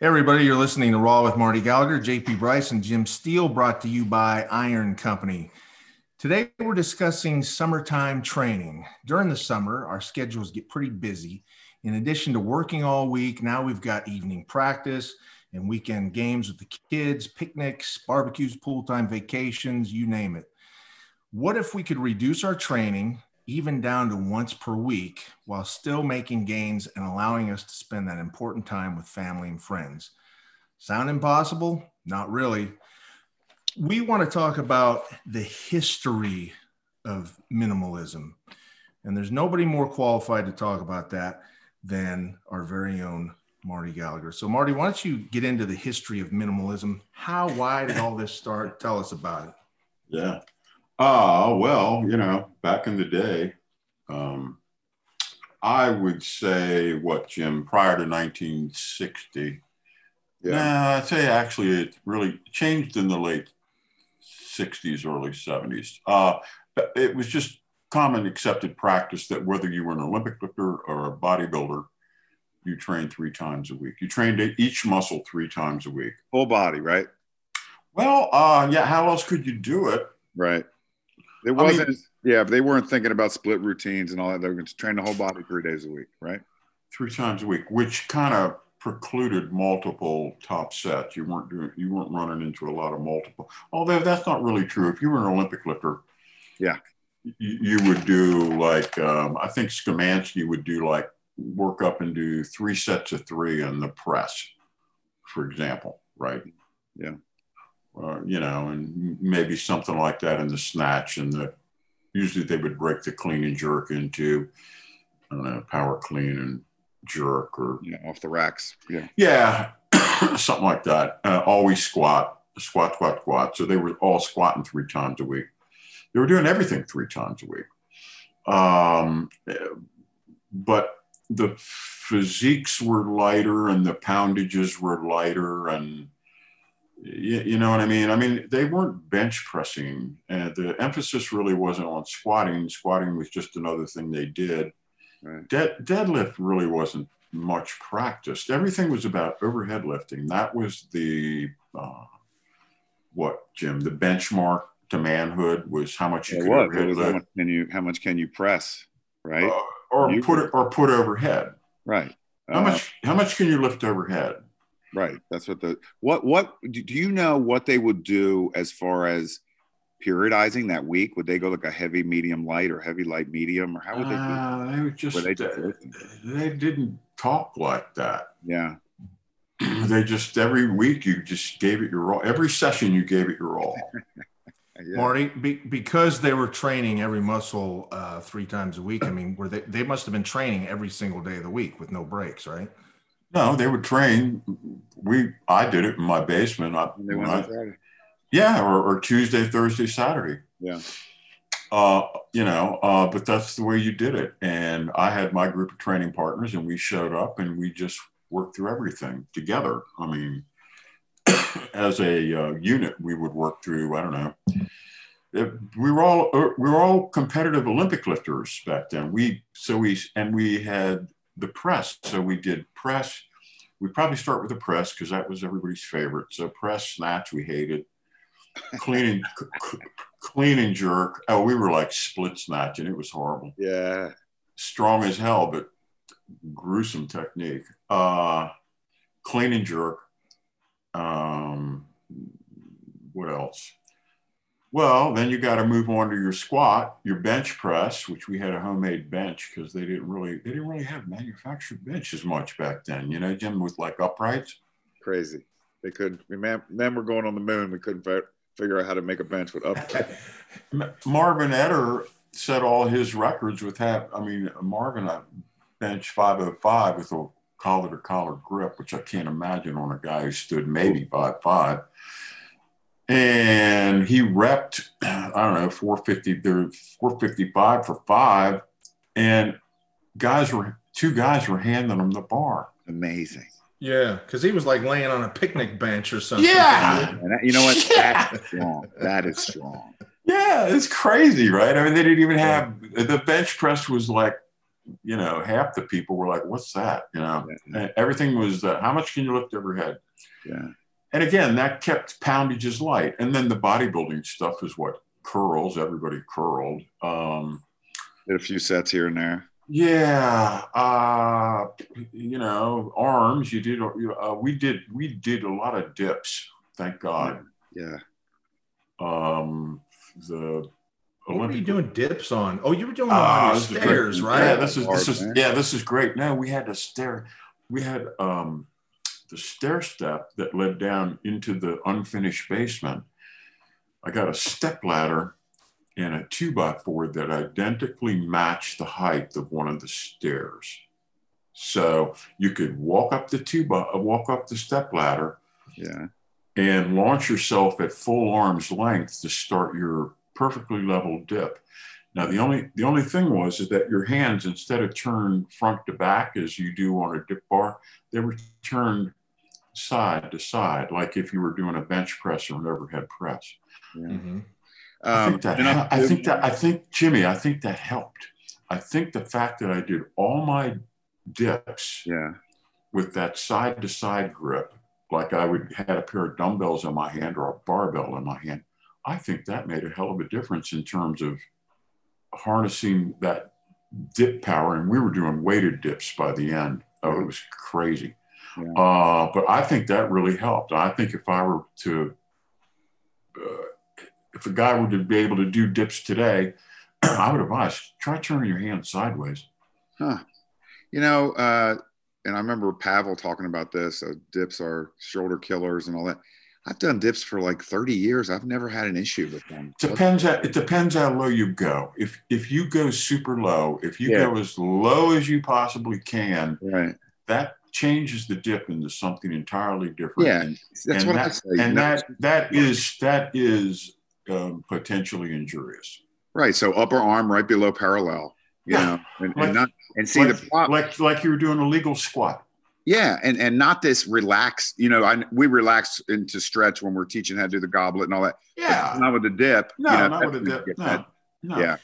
Hey everybody, you're listening to Raw with Marty Gallagher, JP Bryce, and Jim Steel, brought to you by Iron Company. Today we're discussing summertime training. During the summer, our schedules get pretty busy. In addition to working all week, now we've got evening practice and weekend games with the kids, picnics, barbecues, pool time, vacations, you name it. What if we could reduce our training even down to once per week while still making gains and allowing us to spend that important time with family and friends. Sound impossible? Not really. We want to talk about the history of minimalism. And there's nobody more qualified to talk about that than our very own Marty Gallagher. So, Marty, why don't you get into the history of minimalism? How, why did all this start? Tell us about it. Yeah. Ah, uh, well, you know, back in the day, um, I would say what, Jim, prior to 1960. Yeah. Nah, I'd say actually it really changed in the late 60s, early 70s. Uh, it was just common accepted practice that whether you were an Olympic lifter or a bodybuilder, you trained three times a week. You trained each muscle three times a week. Full body, right? Well, uh, yeah. How else could you do it? Right. It wasn't. I mean, yeah, they weren't thinking about split routines and all that. They were going to train the whole body three days a week, right? Three times a week, which kind of precluded multiple top sets. You weren't doing. You weren't running into a lot of multiple. Although that's not really true. If you were an Olympic lifter, yeah, you, you would do like um, I think Schemansky would do like work up and do three sets of three in the press, for example, right? Yeah uh, you know, and maybe something like that in the snatch. And the usually they would break the clean and jerk into I don't know, power clean and jerk or yeah, off the racks. Yeah, yeah, something like that. Uh, always squat, squat, squat, squat. So they were all squatting three times a week. They were doing everything three times a week. Um, but the physiques were lighter and the poundages were lighter and you, you, know what I mean? I mean, they weren't bench pressing. And the emphasis really wasn't on squatting. Squatting was just another thing they did. Right. De- deadlift really wasn't much practiced. Everything was about overhead lifting. That was the, uh, what, Jim, the benchmark to manhood was how much you it could was. overhead lift. How much can you, how much can you press, right? Uh, or you, put it, or put overhead. Right. How uh, much, how much can you lift overhead? Right. That's what the what what do you know what they would do as far as periodizing that week? Would they go like a heavy, medium, light, or heavy, light, medium, or how would they? Do uh, they would just they, just they didn't talk like that. Yeah. they just every week you just gave it your all. Every session you gave it your all. yeah. Marty, be, because they were training every muscle uh, three times a week. I mean, were they? They must have been training every single day of the week with no breaks, right? No, they would train. We I did it in my basement. I, I yeah, or, or, Tuesday, Thursday, Saturday. Yeah. Uh, you know, uh, but that's the way you did it. And I had my group of training partners, and we showed up, and we just worked through everything together. I mean, as a uh, unit, we would work through. I don't know. It, we were all uh, we were all competitive Olympic lifters back then. We so we and we had the press. So we did press. We probably start with the press because that was everybody's favorite. So press, snatch, we hated. Clean and clean and jerk. Oh, we were like split snatch, and it was horrible. Yeah, strong as hell, but gruesome technique. Uh, clean and jerk. Um, what else? Well, then you got to move on to your squat, your bench press, which we had a homemade bench because they didn't really they didn't really have manufactured benches much back then. You know, Jim, with like uprights. Crazy. They could. Man, men were going on the moon. We couldn't figure out how to make a bench with uprights. Marvin Eder set all his records with have. I mean, Marvin a bench 505 with a collar to collar grip, which I can't imagine on a guy who stood maybe five five and he repped, I don't know, 450, there 455 for five. And guys were, two guys were handing him the bar. Amazing. Yeah, because he was like laying on a picnic bench or something. Yeah. That, you know what? Yeah. That's strong. That is strong. Yeah, it's crazy, right? I mean, they didn't even have the bench press was like you know, half the people were like, "What's that?" You know, Yeah. Everything was, uh, "How much can you lift overhead?" Yeah. And again, that kept poundages light. And then the bodybuilding stuff is what curls. Everybody curled. Um, Did a few sets here and there. yeah, uh, you know, arms. You did. Uh, we did. We did a lot of dips. Thank God. Yeah. Um, the What were you doing dips on? Oh, you were doing them on your this is great. stairs, right? Yeah, this is this is man. yeah, this is great. No, we had a stair. We had um, the stair step that led down into the unfinished basement. I got a step ladder and a two by four that identically matched the height of one of the stairs. So you could walk up the two by walk up the step ladder Yeah. and launch yourself at full arm's length to start your perfectly level dip. Now the only the only thing was is that your hands instead of turned front to back as you do on a dip bar, they were turned side to side, like if you were doing a bench press or an overhead press. yeah. Mhm. I Um, think that and hel- I think that I think Jimmy, I think that helped. I think the fact that I did all my dips Yeah. with that side to side grip, like I would had a pair of dumbbells in my hand or a barbell in my hand, I think that made a hell of a difference in terms of harnessing that dip power. And we were doing weighted dips by the end. Oh, it was crazy. Yeah. Uh, but I think that really helped. I think if I were to, uh, if a guy were to be able to do dips today, I would advise try turning your hand sideways. Huh. You know, uh, and I remember Pavel talking about this. Uh, dips are shoulder killers and all that. I've done dips for like 30 years. I've never had an issue with them. Depends. How, it depends how low you go. If if you go super low, if you Yeah. go as low as you possibly can, Right. that changes the dip into something entirely different. Yeah. And, That's and what that, I say. And that that is that is um, potentially injurious. right. So upper arm right below parallel. You Yeah. know, and, Like- and not and see like, the problem. like like you were doing a legal squat. Yeah, and and not this relaxed. You know, I we relax into stretch when we're teaching how to do the goblet and all that. Yeah. not with the dip. No, you know, not with the dip. No. No. Yeah.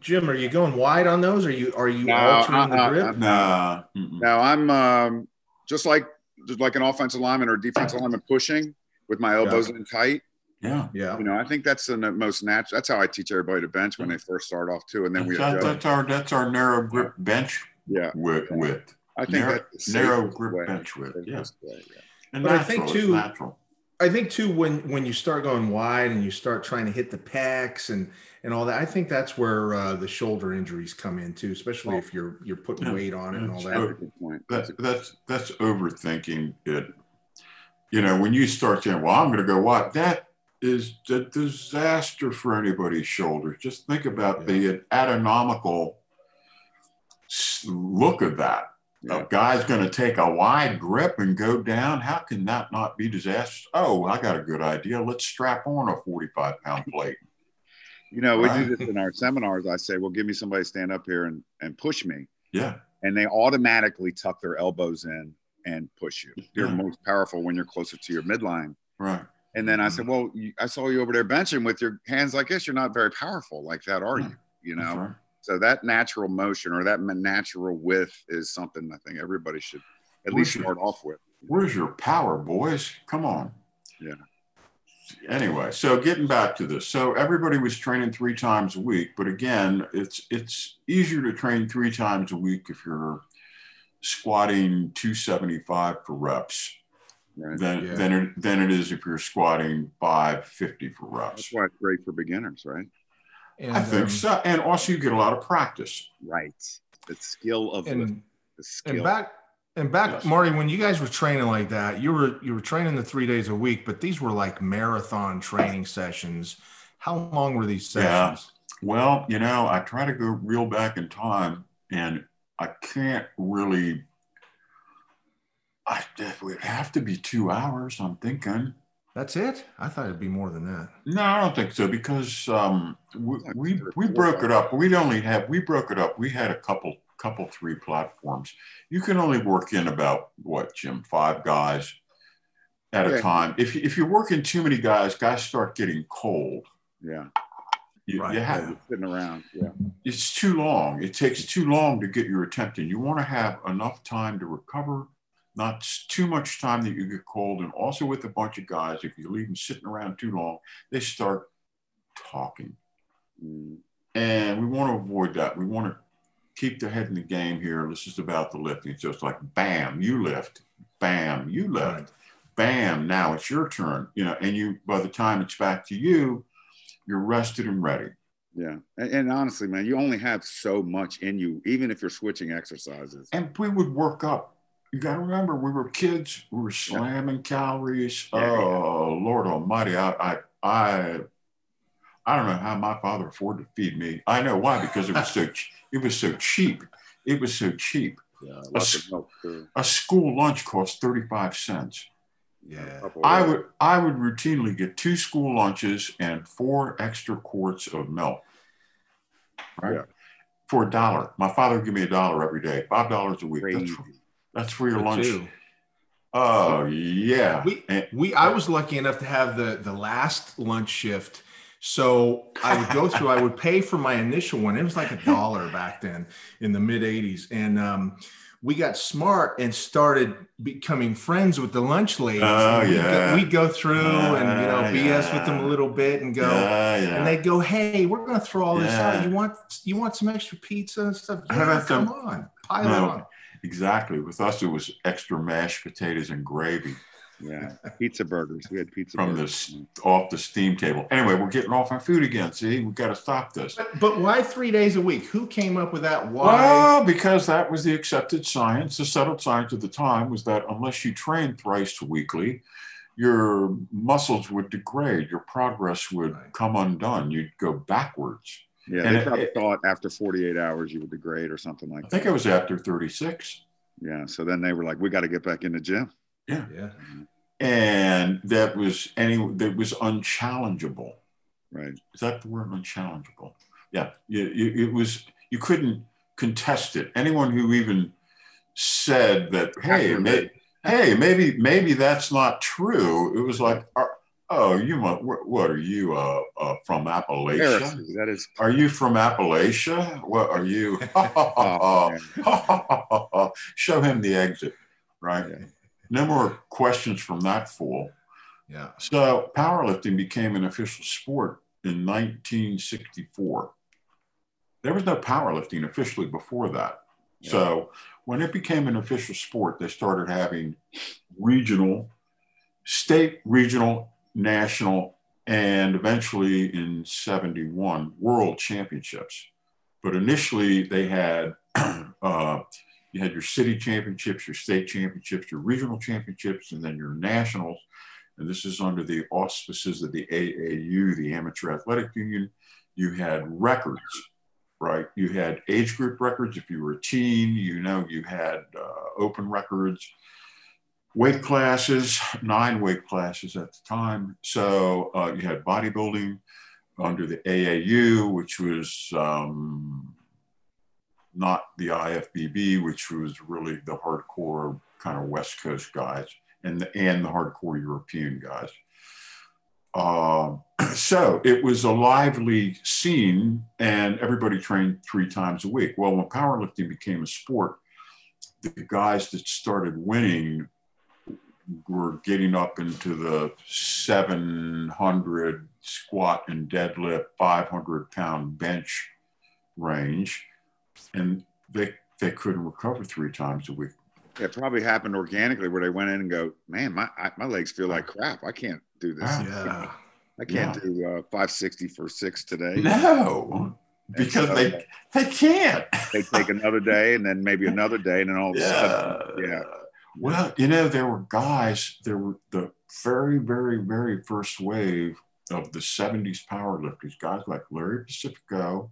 Jim, are you going wide on those? Are you are you No, altering the uh-uh, grip? Nah. Now I'm um, just like just like an offensive lineman or defensive lineman pushing with my elbows in tight. Yeah. Yeah. You know, I think that's the most natural. That's how I teach everybody to bench when they first start off too, and then we That's, that's our that's our narrow grip bench Yeah, width. width. I think Narrow, that's narrow grip way. bench width. Yeah. Way, yeah. And But I think, too- natural. I think too when when you start going wide and you start trying to hit the pecs and and all that, I think that's where uh, the shoulder injuries come in too, especially if you're you're putting Yeah. weight on it and all that. a good point. That's that's that's overthinking it. You know, when you start saying, "Well, I'm going to go wide," that is a disaster for anybody's shoulders. Just think about the anatomical look of that. Yeah. A guy's going to take a wide grip and go down. How can that not be disastrous? Oh, I got a good idea. Let's strap on a 45 pound plate. You know, we Right. do uh. this in our seminars. I say, "Well, give me somebody to stand up here and and push me," Yeah. and they automatically tuck their elbows in and push you. You're Yeah. most powerful when you're closer to your midline. Right. And then I said, mm-hmm. "Well, you, I saw you over there benching with your hands like this. You're not very powerful like that, are you?" You know. right. So that natural motion or that natural width is something I think everybody should at Where's least your- start off with. Where's your power, boys? Come on. Yeah. Anyway, so getting back to this, so everybody was training three times a week, but again, it's it's easier to train three times a week if you're squatting 275 for reps Right. than Yeah. than it, than it is if you're squatting 550 for reps. That's why it's great for beginners, right? And, I think um, so, and also you get a lot of practice. Right. The skill of And lifting, the skill. and back and back, Yes. Marty, when you guys were training like that, you were you were training the three days a week, but these were like marathon training sessions. How long were these sessions? Yeah. sessions? Well, you know, I try to go real back in time, and I can't really. I it would have to be two hours. I'm thinking. That's it. I thought it'd be more than that. No, I don't think so because um, we, we we broke it up. We'd only have we broke it up. We had a couple couple three platforms. You can only work in about what Jim five guys at Yeah. a time. If you- if you're working too many guys, guys start getting cold. yeah. You, Right, you have, yeah. Sitting around. Yeah. it's too long. It takes too long to get your attention. You want to have enough time to recover, not too much time that you get cold. And also with a bunch of guys, if you leave them sitting around too long, they start talking. Mm. And we want to avoid that. We want to keep the head in the game here. This is about the lifting. It's just like bam, you lift, bam, you lift, Right. bam, now it's your turn. You know, and you by the time it's back to you, you're rested and ready. Yeah. And, and honestly, man, you only have so much in you, even if you're switching exercises. and we would work up. You got to remember, we were kids. We were slamming calories. Yeah, yeah. oh Lord Almighty! I, I, I, I don't know how my father afforded to feed me. I know why because it was so it was so cheap. It was so cheap. Yeah. Lots of milk. A school lunch cost thirty five cents. Yeah. I would I would routinely get two school lunches and four extra quarts of milk. Right. Yeah. For a dollar. My father would give me a dollar every day, five dollars a week. That's, Crazy. that's for your For lunch. two. Oh yeah. We- We I was lucky enough to have the the last lunch shift. So I would go through, I would pay for my initial one. It was like a dollar back then in the mid 80s. And um, we got smart and started becoming friends with the lunch ladies. Oh, we'd yeah. Go, we'd go through and, you know, BS with them a little bit and go, yeah, yeah. and they'd go, "Hey, we're going to throw all this Yeah. out. You want you want some extra pizza and stuff? Yeah, come them- on, pile No. it on." Exactly. With us, it was extra mashed potatoes and gravy Yeah. Pizza burgers. We had pizza from burgers. this off the steam table. Anyway, we're getting off on food again. See, we've got to stop this. But, but why three days a week? Who came up with that? Why? Well, because that was the accepted science. The settled science at the time was that unless you trained thrice weekly, your muscles would degrade, your progress would Right. come undone, you'd go backwards. Yeah. And They probably it- thought after 48 hours you would degrade or something like I that. think it was after 36. Yeah. So then they were like, we got to get back in the gym. Yeah, yeah. And that was any that was unchallengeable. Right. Is that the word unchallengeable? Yeah. You, you, it was you couldn't contest it. Anyone who even said that, hey, may, hey, maybe maybe that's not true. It was like, are- oh, you must, what, what are you uh, uh, from Appalachia? That is. Are you from Appalachia? What are you? Oh. Show him the exit, right? Yeah. No more questions from that fool. Yeah. So powerlifting became an official sport in 1964. There was no powerlifting officially before that. So when it became an official sport, they started having regional, state, regional, national, and eventually in 71, world championships. But initially they had uh, you had your city championships, your state championships, your regional championships, and then your nationals. And this is under the auspices of the AAU, the Amateur Athletic Union. You had records, right? You had age group records. If you were a teen, you know, you had uh, open records, weight classes, nine weight classes at the time. So uh, you had bodybuilding under the AAU, which was um, not the IFBB, which was really the hardcore kind of West Coast guys and the, and the hardcore European guys. Um, so it was a lively scene, and everybody trained three times a week. Well, when powerlifting became a sport, the guys that started winning were getting up into the 700 squat and deadlift, 500 pound bench range, and they they couldn't recover three times a week. It probably happened organically where they went in and go, man, my I, my legs feel like crap. I can't do this. Ah. Yeah. I can't do uh, 560 for six today. No, because so- they they can't. They take another day and then maybe another day, and then all of a Yeah. sudden, yeah. Well, you know, there were guys, there were the very, very, very first wave of the 70s powerlifters, guys like Larry Pacifico,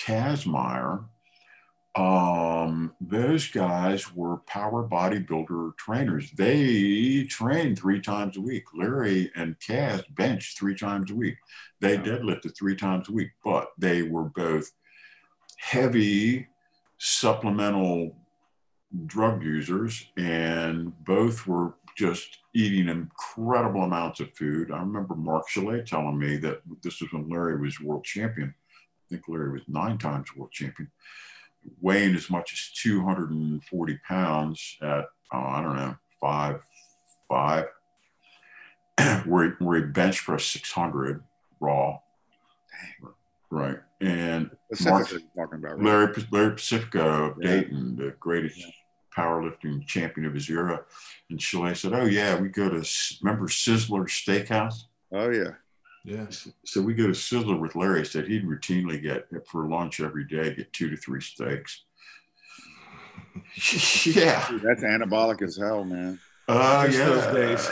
Kazmaier. Um, those guys were power bodybuilder trainers. They trained three times a week. Larry and Kaz benched three times a week. They Wow. deadlifted three times a week, but they were both heavy supplemental drug users and both were just eating incredible amounts of food. I remember Mark Chaillet telling me that this was when Larry was world champion. I think Larry was nine times world champion, weighing as much as 240 pounds at, oh, I don't know, five, five, where, he, where he bench press 600 raw. Right. And Mark, talking about, right? Larry, Larry Pacifico of yeah. Dayton, the greatest yeah. Powerlifting champion of his era. And Chaillet said, Oh, yeah, we go to, remember Sizzler Steakhouse? Oh, yeah. Yeah. So we go to Sizzler with Larry. Said he'd routinely get for lunch every day, get two to three steaks. yeah. That's anabolic as hell, man. Uh, yeah. Those days.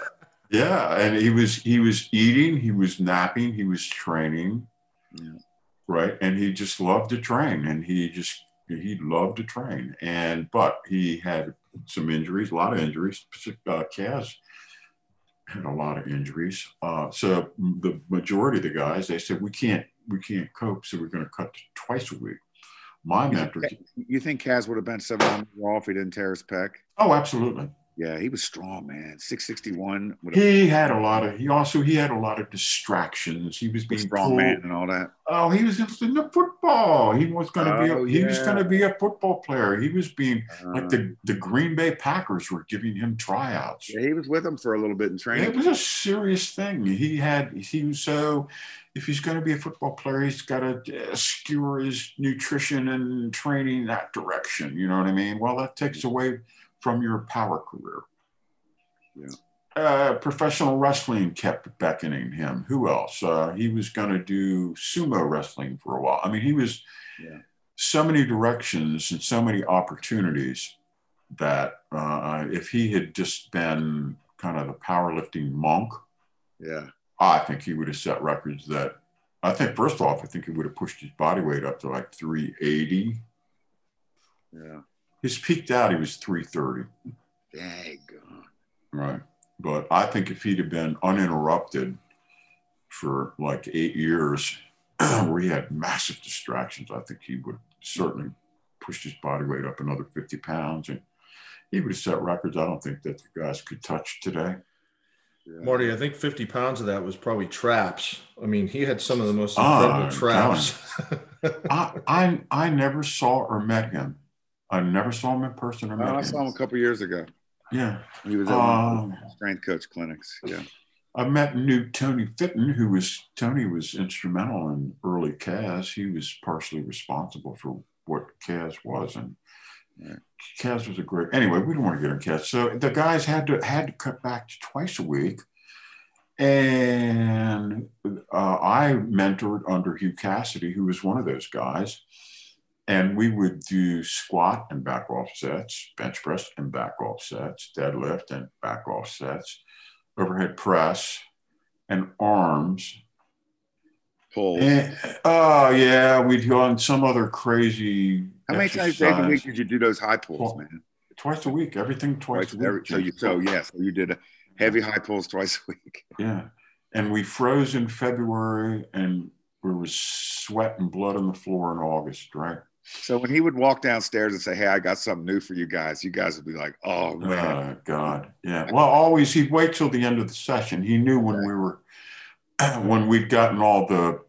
yeah. And he was, he was eating, he was napping, he was training. Yeah. Right. And he just loved to train and he just, he loved to train. And, but he had some injuries, a lot of injuries. Uh, Kaz had a lot of injuries. Uh, so the majority of the guys, they said, we can't, we can't cope. So we're going to cut twice a week. My you mentor. Think, you think Kaz would have been 700 raw if he didn't tear his pec? Oh, absolutely. Yeah, he was strong, man. 661. He had a lot of, he also, he had a lot of distractions. He was being strong pulled. man and all that. Oh, he was interested in the football. He was going to oh, be, a, he was going to be a football player. He was being uh, like the, uh. the Green Bay Packers were giving him tryouts. Yeah, he was with them for a little bit in training. It was a serious thing. He had, he was so, if he's going to be a football player, he's got to uh, skewer his nutrition and training that direction. You know what I mean? Well, that takes away from your power career. Yeah. Uh, professional wrestling kept beckoning him. Who else? Uh, he was going to do sumo wrestling for a while. I mean, he was yeah. so many directions and so many opportunities that uh, if he had just been kind of the powerlifting monk, yeah, I think he would have set records that. I think first off, I think he would have pushed his body weight up to like 380. Yeah. His peaked out, he was 330. Dang. Right. But I think if he'd have been uninterrupted for like eight years, where he had massive distractions, I think he would certainly pushed his body weight up another 50 pounds and he would have set records I don't think that the guys could touch today. Yeah. Marty, I think 50 pounds of that was probably traps. I mean, he had some of the most incredible uh, traps. I, I, I never saw or met him. I never saw him in person or met I saw him a couple years ago. Yeah. He was at um, strength coach clinics. Yeah. I met knew Tony Fitton, who was Tony was instrumental in early Kaz. He was partially responsible for what Kaz was, and right. Kaz was a great. Anyway, we don't want to get on Kaz. So the guys had to had to cut back to twice a week, and uh, I mentored under Hugh Cassidy, who was one of those guys and we would do squat and back off sets, bench press and back off sets, deadlift and back off sets, overhead press, and arms. Pull. Eh, oh yeah, we'd go on some other crazy. How many times a week did you do those high pulls, well, man? Twice a week, everything twice, twice a week. Every, so you so yeah, so you did heavy high pulls twice a week. Yeah, and we froze in February, and there was sweat and blood on the floor in August, right? So when he would walk downstairs and say, "Hey, I got something new for you guys," you guys would be like, "Oh man, oh, God, yeah." Well, always he'd wait till the end of the session. He knew when we were when we'd gotten all the,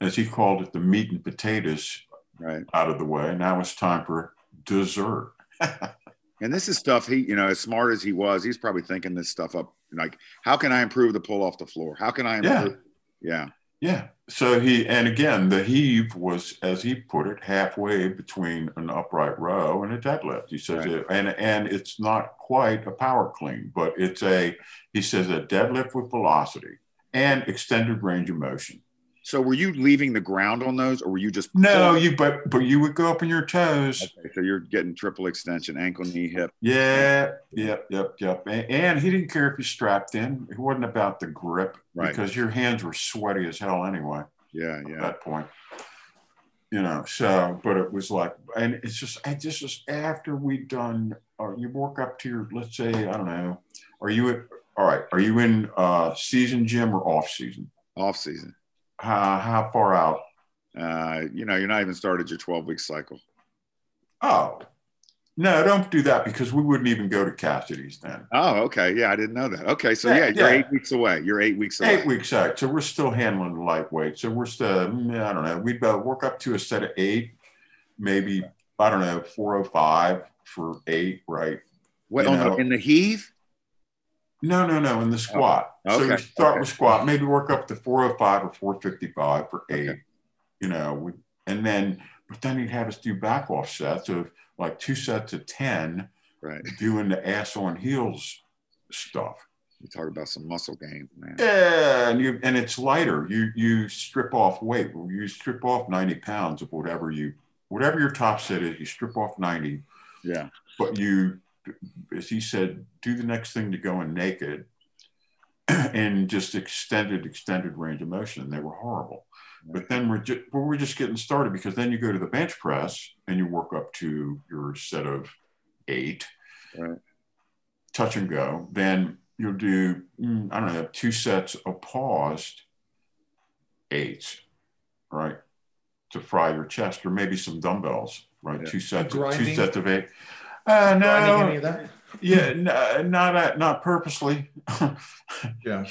as he called it, the meat and potatoes right. out of the way. Now it's time for dessert. and this is stuff he, you know, as smart as he was, he's probably thinking this stuff up. Like, how can I improve the pull off the floor? How can I improve? Yeah. yeah. Yeah. So he, and again, the heave was, as he put it, halfway between an upright row and a deadlift. He says, right. it, and and it's not quite a power clean, but it's a, he says, a deadlift with velocity and extended range of motion. So were you leaving the ground on those, or were you just no? You but but you would go up on your toes. Okay, so you're getting triple extension, ankle, knee, hip. Yeah, yep, yep, yep. And, and he didn't care if you strapped in. It wasn't about the grip right. because your hands were sweaty as hell anyway. Yeah, yeah. At that point, you know. So, but it was like, and it's just, I just was after we'd done. Or uh, you work up to your, let's say, I don't know. Are you at? All right. Are you in uh, season gym or off season? Off season how, how far out? Uh, you know, you're not even started your 12 week cycle. Oh, No, don't do that because we wouldn't even go to Cassidy's then. Oh, okay. Yeah, I didn't know that. Okay, so Yeah, yeah, you're yeah. eight weeks away. You're eight weeks away. Eight weeks out. So we're still handling the lightweight. So we're still, mm, I don't know, we'd uh, work up to a set of eight, maybe, I don't know, 405 for eight, right? What the- in the heave? No, no, no, in the squat. Okay. So Okay, start okay. with squat, maybe work up to 405 or 455 for eight, Okay. you know, and then, but then he'd have us do back off sets of like two sets of 10 Right. doing the ass on heels stuff. You talk about some muscle gain, man. Yeah, and you and it's lighter. You you strip off weight. You strip off 90 pounds of whatever you whatever your top set is, you strip off 90, Yeah. but you as he said, do the next thing to going naked and just extended, extended range of motion. They were horrible. But then we're just well, we're just getting started because then you go to the bench press and you work up to your set of eight, Right. touch and go. Then you'll do mm, I don't know two sets of paused eights, right, to fry your chest, or maybe some dumbbells, right? Yeah. Two sets, two sets of eight. Uh, Grinding any no, of that? yeah, n- uh, not uh, not purposely. Yeah.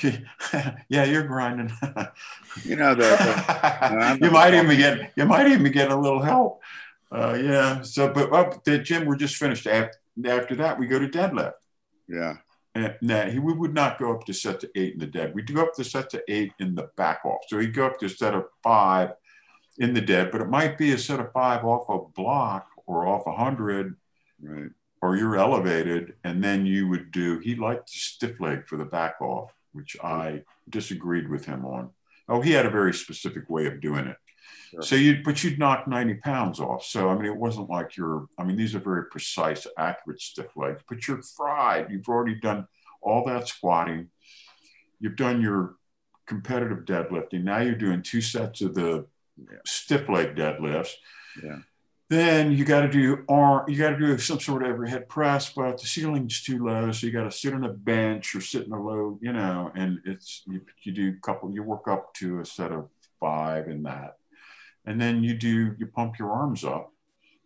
yeah, you're grinding. You know the, the you might even get you might even get a little help. Uh, yeah. So, but up the gym, we're just finished. After, after that, we go to deadlift. yeah. And now he we would not go up to set to eight in the dead. We'd go up to set to eight in the back off. So he'd go up to set of five in the dead, but it might be a set of five off a block or off a hundred, Right. or you're elevated, and then you would do. He liked the stiff leg for the back off, which I disagreed with him on. Oh, he had a very specific way of doing it. Sure. So you, but you'd knock 90 pounds off. So, I mean, it wasn't like you're, I mean, these are very precise, accurate stiff legs, but you're fried. You've already done all that squatting. You've done your competitive deadlifting. Now you're doing two sets of the Yeah. stiff leg deadlifts. Yeah. Then you got to do arm, you got to do some sort of overhead press, but the ceiling's too low. So you got to sit on a bench or sit in a low, you know, and it's, you, you do a couple, you work up to a set of five in that. And then you do, you pump your arms up.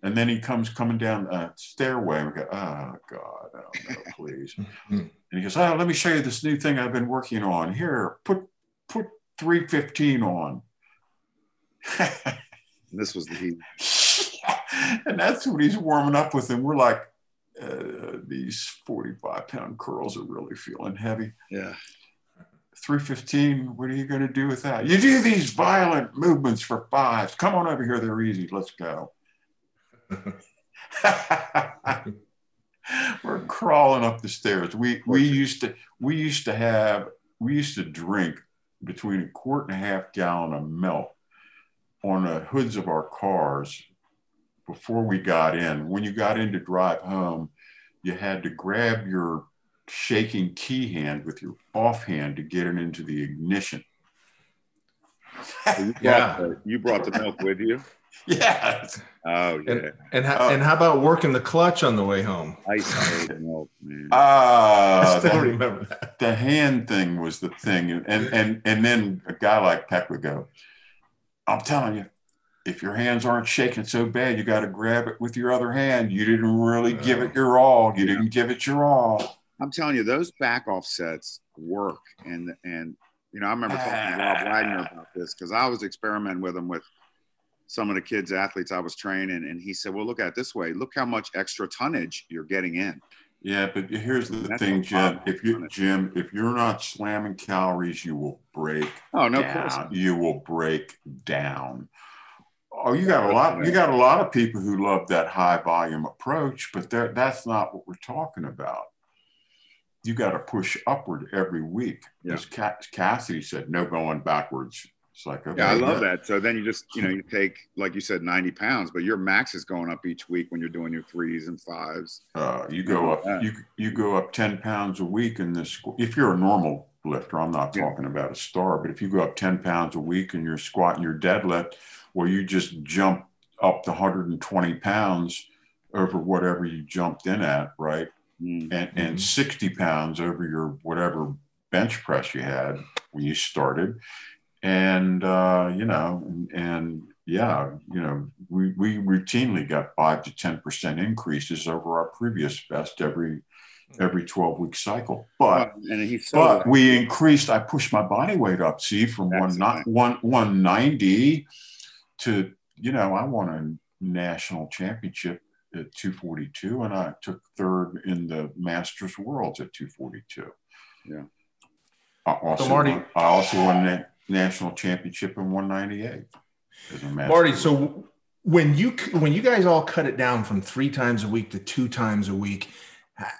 And then he comes coming down a stairway. And we go, oh, God, oh, no, please. Mm-hmm. and he goes, oh, let me show you this new thing I've been working on. Here, put, put 315 on. This was the heat. and that's what he's warming up with. And we're like, uh, these 45 pound curls are really feeling heavy. Yeah. 315, what are you going to do with that? You do these violent movements for fives. Come on over here. They're easy. Let's go. We're crawling up the stairs. We we used to we used to have we used to drink between a quart and a half gallon of milk on the hoods of our cars before we got in. When you got in to drive home, you had to grab your shaking key hand with your offhand to get it into the ignition. So you, brought Yeah. the, you brought the milk with you. yes. Oh yeah. And and how, Oh. and how about working the clutch on the way home? Ice cold milk, man. Uh, I still the, remember that. the hand thing was the thing. And, and, and then a guy like Peck would go, I'm telling you, if your hands aren't shaking so bad, you got to grab it with your other hand. You didn't really give it uh, your all. You didn't give it your all. I'm telling you, those back offsets work. And and you know, I remember talking to Rob Wagner ah. about this because I was experimenting with him with some of the kids athletes I was training, and he said, "Well, look at it this way. Look how much extra tonnage you're getting in." Yeah, but here's the That's thing, Jim. If you Jim, if you're not slamming calories, you will break Oh no, of down. course. not. You will break down. Oh, you got a lot. You got a lot of people who love that high volume approach, but that's not what we're talking about. You got to push upward every week. Yeah. As Ca- Cassidy said, no going backwards. It's like okay, Yeah, I love that. So then you just, you know, you take, like you said, 90 pounds, but your max is going up each week when you're doing your threes and fives. Uh, you go up. Yeah. You you go up ten pounds a week in this. If you're a normal lifter, I'm not Yeah. talking about a star, but if you go up ten pounds a week and you're squatting your deadlift, well, you just jump up to 120 pounds over whatever you jumped in at, right? Mm. And and 60 pounds over your whatever bench press you had when you started, and uh, you know, and, and yeah, you know, we, we routinely got five to 10% increases over our previous best every every 12 week cycle. But so but we increased, I pushed my body weight up, see, from one, not, one 190 to, you know, I won a national championship at 242 and I took third in the Masters Worlds at 242. Yeah. I also, so Marty, won, I also won the national championship in 198. Marty, so when you when you guys all cut it down from three times a week to two times a week,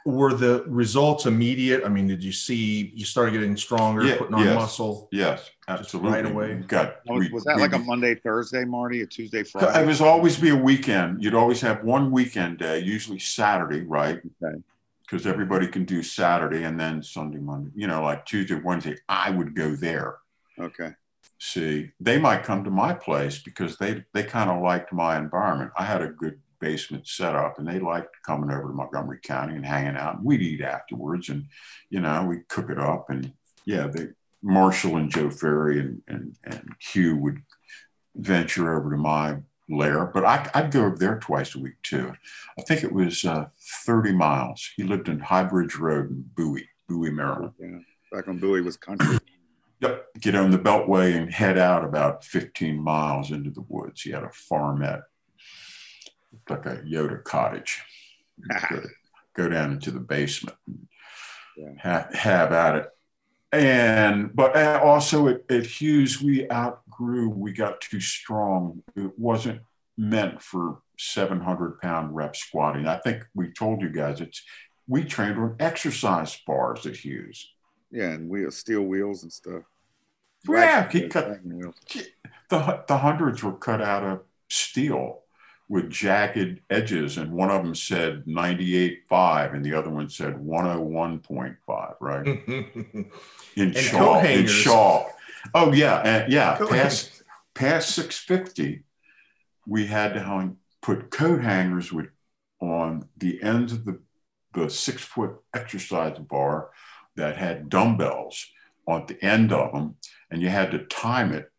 were the results immediate? I mean, did you see you started getting stronger, yeah, putting on yes, muscle? Yes, absolutely. Right away. got was, was that we, like a Monday, Thursday, Marty, a Tuesday, Friday? It was always be a weekend. You'd always have one weekend day, usually Saturday, right? Okay. Because everybody can do Saturday and then Sunday, Monday. You know, like Tuesday, Wednesday, I would go there. Okay see they might come to my place because they they kind of liked my environment i had a good basement set up and they liked coming over to montgomery county and hanging out and we'd eat afterwards and you know we'd cook it up and yeah they marshall and joe ferry and and, and hugh would venture over to my lair but I, would go over there twice a week too i think it was uh, 30 miles he lived in high bridge road in bowie bowie maryland yeah back when bowie was country Yep. Get on the beltway and head out about 15 miles into the woods. He had a farmette, like a Yoda cottage. go, go, down into the basement and yeah. have, have at it. And, but also at, at Hugh's, we outgrew, we got too strong. It wasn't meant for 700 pound rep squatting. I think we told you guys it's, we trained on exercise bars at Hugh's yeah, and wheel, steel wheels and stuff. Yeah, he cut the the hundreds were cut out of steel with jagged edges, and one of them said 98.5 and the other one said 101.5, right? in chalk. In chalk. Oh yeah, and yeah. Past past 650, we had to hang, put coat hangers with on the ends of the the six foot exercise bar that had dumbbells on the end of them, and you had to time it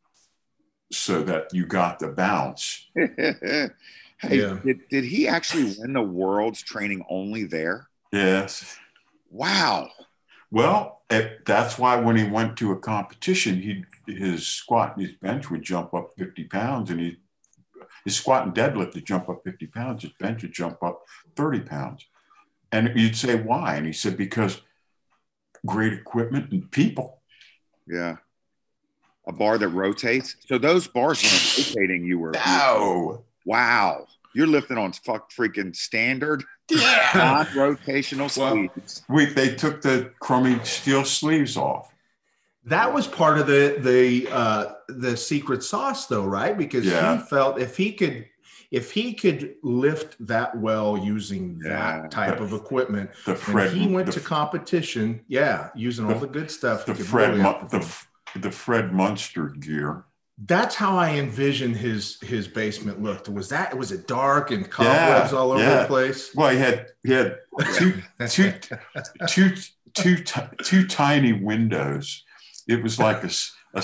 so that you got the bounce. hey, yeah. did, did he actually win the world's training only there? Yes. Wow. Well, it, that's why when he went to a competition, he his squat and his bench would jump up 50 pounds, and he his squat and deadlift would jump up 50 pounds, his bench would jump up 30 pounds. And you'd say, why? And he said, because great equipment and people. Yeah. A bar that rotates. So those bars weren't rotating. You were. No. Wow. You're lifting on fuck freaking standard. Yeah. Non-rotational well, sleeves. We they took the crummy steel sleeves off. That was part of the the uh, the secret sauce, though, right? Because yeah. he felt if he could if he could lift that well using yeah, that type the, of equipment, the Fred, he went the, to competition, yeah, using the, all the good stuff. The Fred, really the, the Fred Munster gear. That's how I envisioned his his basement looked. Was that was it dark and cobwebs yeah, all over yeah. the place? Well, he had he had two two two two two tiny windows. It was like a, a,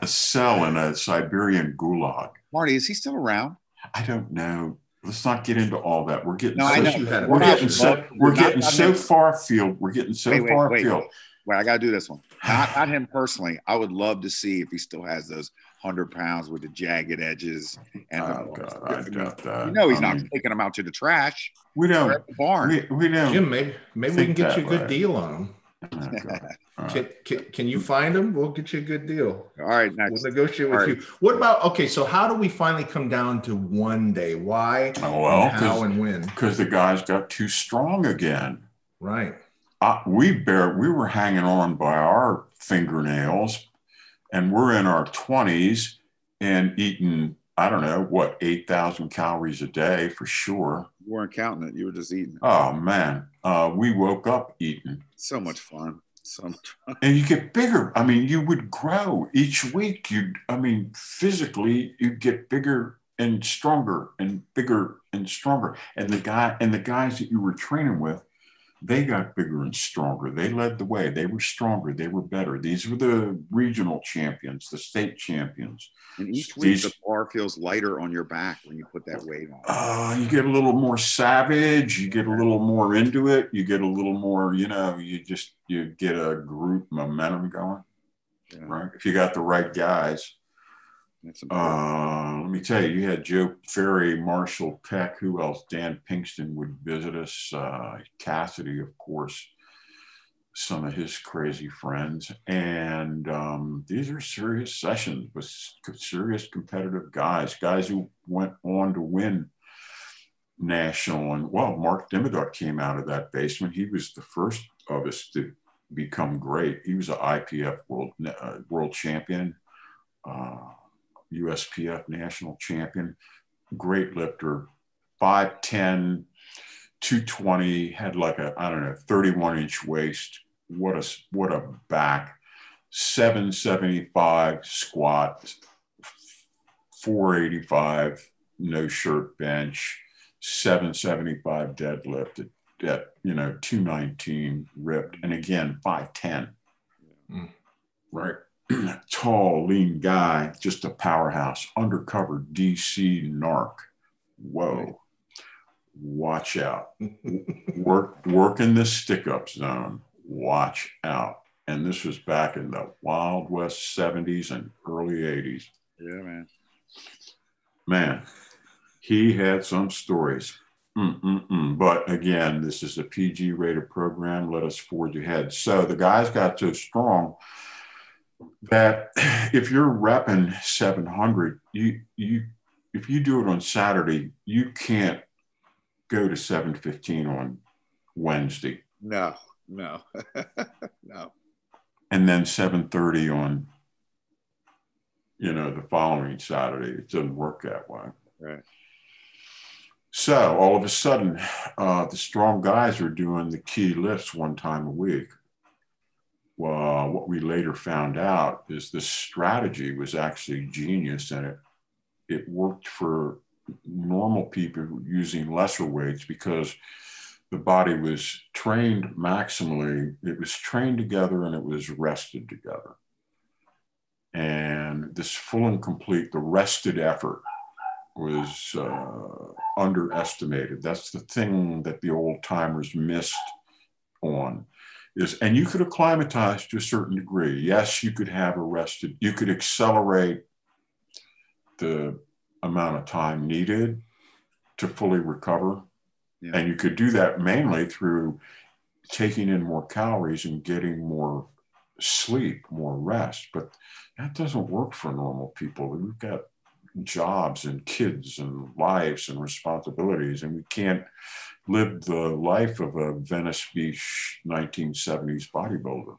a cell in a Siberian gulag. Marty, is he still around? I don't know. Let's not get into all that. We're getting no, so, we're, we're getting so we're getting so far afield. We're getting so wait, wait, far wait, afield. Wait, I got to do this one. Not, not him personally. I would love to see if he still has those hundred pounds with the jagged edges. And oh the, God, I doubt that. You know he's I not mean, taking them out to the trash. We don't. The barn. We, we don't. Jim, maybe maybe we can get you a good way. deal on them. Oh, can, can, can, you find them? We'll get you a good deal. All right, next. We'll negotiate All with right. you. What about okay? So how do we finally come down to one day? Why? Oh, well, and how and when? Because the guys got too strong again. Right. Uh, we bear we were hanging on by our fingernails, and we're in our twenties and eating I don't know what eight thousand calories a day for sure. You weren't counting it; you were just eating. It. Oh man, uh, we woke up eating. So much fun. So much fun. And you get bigger. I mean, you would grow each week. You, I mean, physically, you get bigger and stronger and bigger and stronger. And the guy and the guys that you were training with, they got bigger and stronger. They led the way. They were stronger. They were better. These were the regional champions, the state champions. And each week These, the bar feels lighter on your back when you put that weight on. Uh, you get a little more savage. You get a little more into it. You get a little more, you know, you just you get a group momentum going. Yeah. Right. If you got the right guys. Uh, let me tell you, you had Joe Ferry, Marshall Peck, who else? Dan Pinkston would visit us. Uh, Cassidy, of course, some of his crazy friends. And um, these are serious sessions with serious competitive guys, guys who went on to win national. And well, Mark Dimiduk came out of that basement. He was the first of us to become great. He was an IPF world, uh, world champion. Uh, USPF national champion, great lifter, 5'10, 220, had like a, I don't know, 31 inch waist. What a, what a back. 775 squat, 485 no shirt bench, 775 deadlift at, at you know 219 ripped, and again 510. Mm. Right. tall, lean guy, just a powerhouse, undercover DC narc. Whoa, watch out. work, work in the stick up zone. Watch out. And this was back in the Wild West 70s and early 80s. Yeah, man. Man, he had some stories. Mm-mm-mm. But again, this is a PG rated program. Let us forge ahead. So the guys got so strong that if you're repping 700, you you if you do it on Saturday, you can't go to 715 on Wednesday. No, no, no. And then 730 on, you know, the following Saturday. It doesn't work that way. Right. So all of a sudden, uh, the strong guys are doing the key lifts one time a week uh, what we later found out is this strategy was actually genius and it, it worked for normal people using lesser weights because the body was trained maximally, it was trained together and it was rested together. And this full and complete, the rested effort was uh, underestimated. That's the thing that the old timers missed on is, and you could acclimatize to a certain degree. Yes, you could have arrested, you could accelerate the amount of time needed to fully recover. Yeah. And you could do that mainly through taking in more calories and getting more sleep, more rest. But that doesn't work for normal people. We've got jobs and kids and lives and responsibilities, and we can't live the life of a Venice Beach 1970s bodybuilder.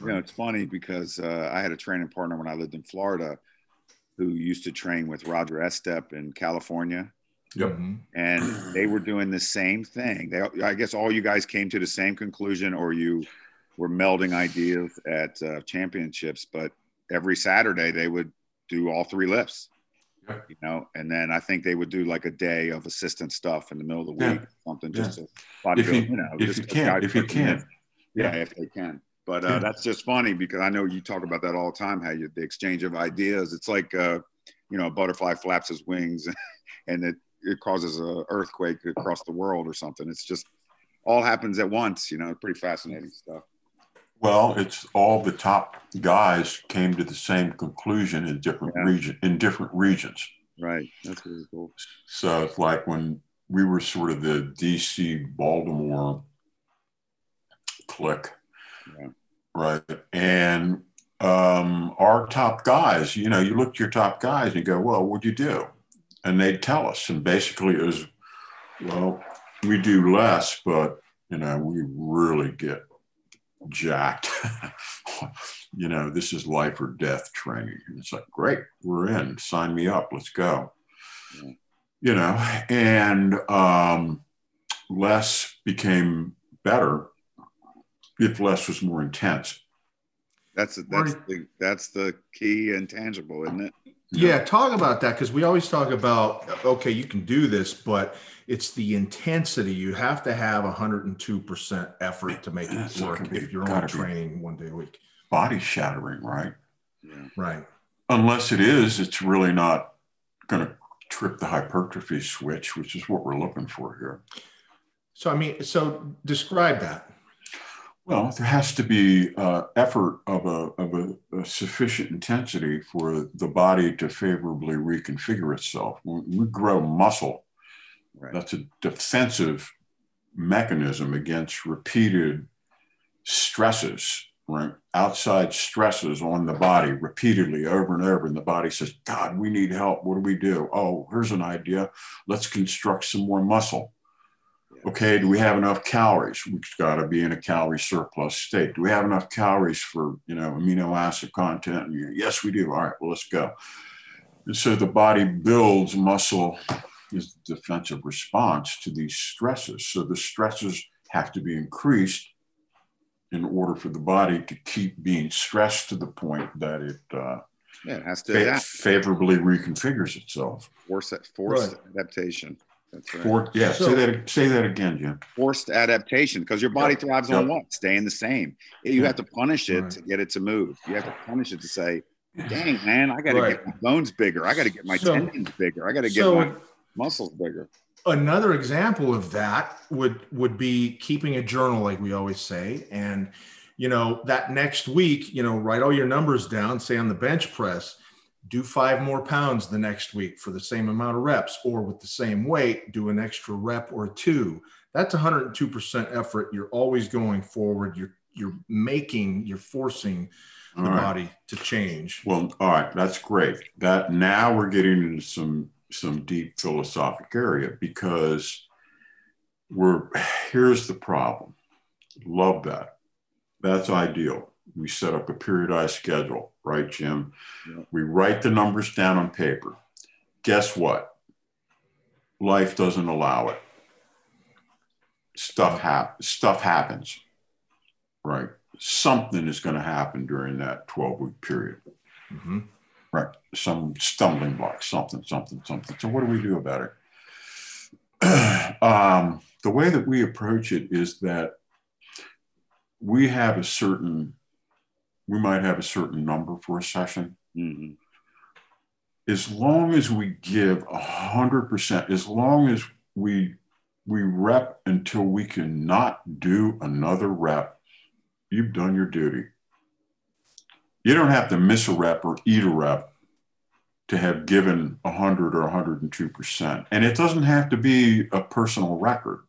You know, it's funny because uh, I had a training partner when I lived in Florida who used to train with Roger Estep in California. Yep. Mm-hmm. And they were doing the same thing. They, I guess all you guys came to the same conclusion or you were melding ideas at uh, championships, but every Saturday they would do all three lifts you know, and then I think they would do like a day of assistant stuff in the middle of the week, yeah. something just to if you, you know, if you can, if you can, yeah, if they can. But uh, yeah. that's just funny because I know you talk about that all the time. How you the exchange of ideas. It's like uh, you know, a butterfly flaps his wings, and it it causes an earthquake across the world or something. It's just all happens at once. You know, pretty fascinating stuff. Well, it's all the top guys came to the same conclusion in different yeah. region in different regions. Right. That's really cool. So it's like when we were sort of the DC Baltimore clique. Yeah. Right. And um, our top guys, you know, you look at your top guys and you go, well, what'd you do? And they'd tell us. And basically it was, well, we do less, but, you know, we really get jacked. you know, this is life or death training. And it's like, great, we're in. Sign me up. Let's go. Yeah. You know, and um, less became better if less was more intense. That's that's the that's the key intangible, isn't it? Yeah, talk about that because we always talk about okay, you can do this, but it's the intensity. You have to have 102% effort to make it work if you're only training one day a week. Body shattering, right? Yeah. Right. Unless it is, it's really not going to trip the hypertrophy switch, which is what we're looking for here. So, I mean, so describe that. Well, there has to be uh, effort of, a, of a, a, sufficient intensity for the body to favorably reconfigure itself. When we grow muscle, right. that's a defensive mechanism against repeated stresses, right? Outside stresses on the body repeatedly over and over. And the body says, God, we need help. What do we do? Oh, here's an idea. Let's construct some more muscle okay, do we have enough calories? We've got to be in a calorie surplus state. Do we have enough calories for, you know, amino acid content? Yes, we do. All right, well, let's go. And so the body builds muscle is the defensive response to these stresses. So the stresses have to be increased in order for the body to keep being stressed to the point that it uh, yeah, it has to fa- favorably reconfigures itself. Force, force right. adaptation. That's right. For, yeah, so, say that say that again, Jim. Forced adaptation because your body thrives on what? Staying the same. You have to punish it right. to get it to move. You have to punish it to say, "Dang, man, I got to right. get my bones bigger. I got to get my so, tendons bigger. I got to get so, my muscles bigger." Another example of that would would be keeping a journal, like we always say, and you know that next week, you know, write all your numbers down. Say on the bench press do five more pounds the next week for the same amount of reps, or with the same weight, do an extra rep or two. That's 102% effort. You're always going forward. You're you're making, you're forcing the right. body to change. Well, all right, that's great. That now we're getting into some some deep philosophic area because we're here's the problem. Love that. That's ideal we set up a periodized schedule, right, Jim? Yeah. We write the numbers down on paper. Guess what? Life doesn't allow it. Stuff hap- stuff happens, right? Something is going to happen during that 12 week period. Mm-hmm. Right. Some stumbling block, something, something, something. So, what do we do about it? um, the way that we approach it is that we have a certain we might have a certain number for a session. Mm-hmm. As long as we give a hundred percent, as long as we we rep until we cannot do another rep, you've done your duty. You don't have to miss a rep or eat a rep to have given 100 or 102%. And it doesn't have to be a personal record.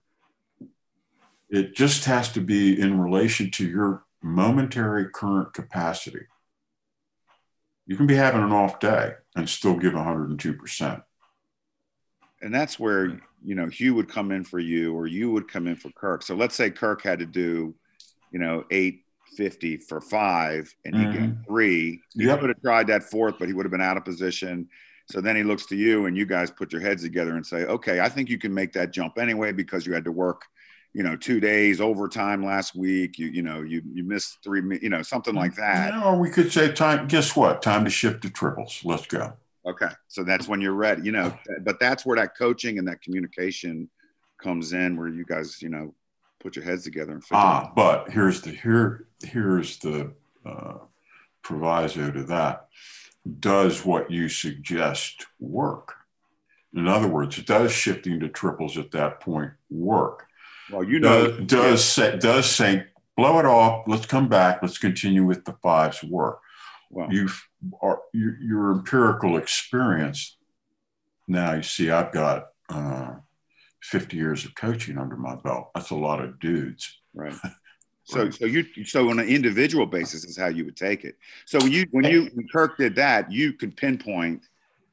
It just has to be in relation to your momentary current capacity. You can be having an off day and still give 102%. And that's where, you know, Hugh would come in for you or you would come in for Kirk. So let's say Kirk had to do, you know, 850 for five and he mm-hmm. got three. You yep. would have tried that fourth, but he would have been out of position. So then he looks to you and you guys put your heads together and say, okay, I think you can make that jump anyway because you had to work you know, two days overtime last week. You you know you you missed three, you know, something like that. Yeah, or we could say time. Guess what? Time to shift to triples. Let's go. Okay, so that's when you're ready. You know, but that's where that coaching and that communication comes in, where you guys, you know, put your heads together and figure. Ah, but here's the here here's the uh, proviso to that. Does what you suggest work? In other words, does shifting to triples at that point work? Well, you know, does does, say, does say blow it off. Let's come back. Let's continue with the fives work. Well, you've are, you, your empirical experience. Now you see, I've got uh, 50 years of coaching under my belt. That's a lot of dudes. Right. So, so you, so on an individual basis is how you would take it. So when you, when you, when Kirk did that, you could pinpoint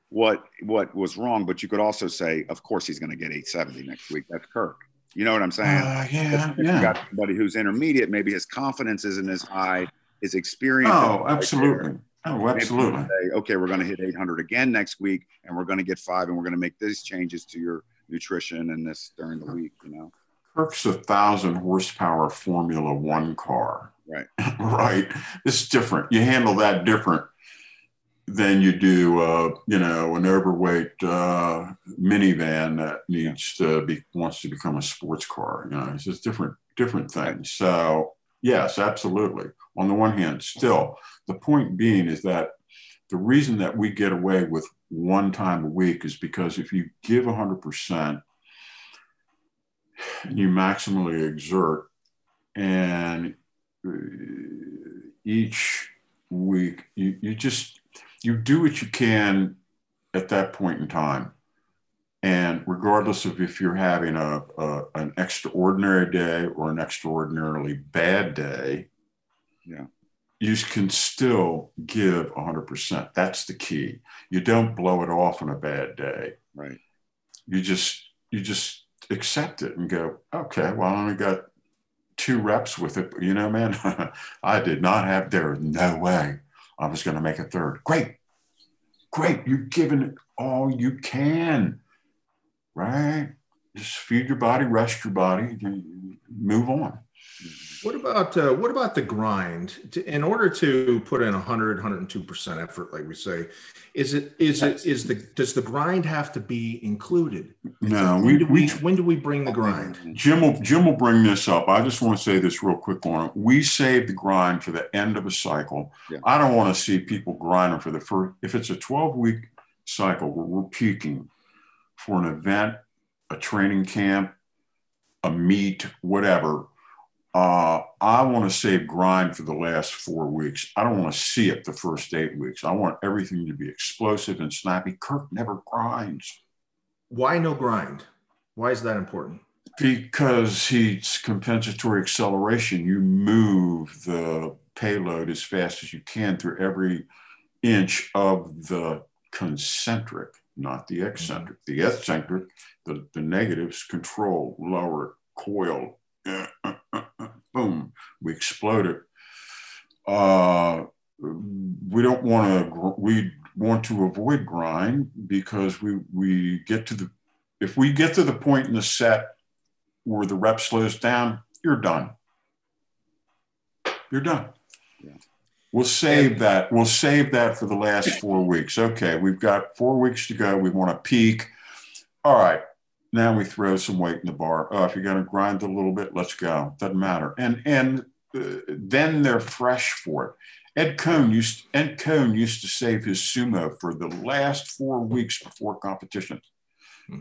what, what was wrong, but you could also say, of course, he's going to get 870 next week. That's Kirk. You know what I'm saying? Uh, yeah, yeah. You got somebody who's intermediate, maybe his confidence isn't as high, his experience. Oh, absolutely. Oh, absolutely. Say, okay, we're going to hit 800 again next week, and we're going to get five, and we're going to make these changes to your nutrition and this during the week. You know, Kirk's a thousand horsepower Formula One car. Right. right. It's different. You handle that different than you do, uh, you know, an overweight uh, minivan that needs to be wants to become a sports car. You know, it's just different different things. So yes, absolutely. On the one hand, still the point being is that the reason that we get away with one time a week is because if you give 100%, and you maximally exert, and uh, each week you, you just you do what you can at that point in time and regardless of if you're having a, a, an extraordinary day or an extraordinarily bad day Yeah. You can still give 100% that's the key. You don't blow it off on a bad day. Right. you just you just accept it and go okay well i only got two reps with it. You know man i did not have there no way i was going to make a third. Great. Great. You've given it all you can. Right? Just feed your body rest your body move on mm-hmm. What about uh, what about the grind? In order to put in 100, 102 percent effort, like we say, is it is it is the does the grind have to be included? no When we, do we we when do we bring the grind? Jim will Jim will bring this up. I just want to say this real quick on it. We save the grind for the end of a cycle. Yeah. I don't want to see people grinding for the first. If it's a 12 week cycle where we're peaking for an event, a training camp, a meet, whatever. Uh, I want to save grind for the last four weeks. I don't want to see it the first eight weeks. I want everything to be explosive and snappy. Kirk never grinds. Why no grind? Why is that important? Because he's compensatory acceleration. You move the payload as fast as you can through every inch of the concentric, not the eccentric. The eccentric, the, the negatives control, lower, coil, boom, we explode it. Uh, we don't want to, we want to avoid grind because we, we get to the, if we get to the point in the set where the rep slows down, you're done. You're done. Yeah. We'll save that. We'll save that for the last four weeks. Okay, we've got four weeks to go. We want to peak. All right. Now we throw some weight in the bar. Oh, if you're going to grind a little bit, let's go. Doesn't matter. And and uh, then they're fresh for it. Ed Coan used Ed Coan used to save his sumo for the last four weeks before competition. Hmm.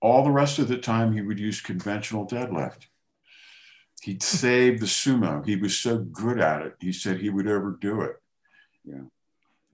All the rest of the time, he would use conventional deadlift. He'd save the sumo. He was so good at it. He said he would overdo it. Yeah.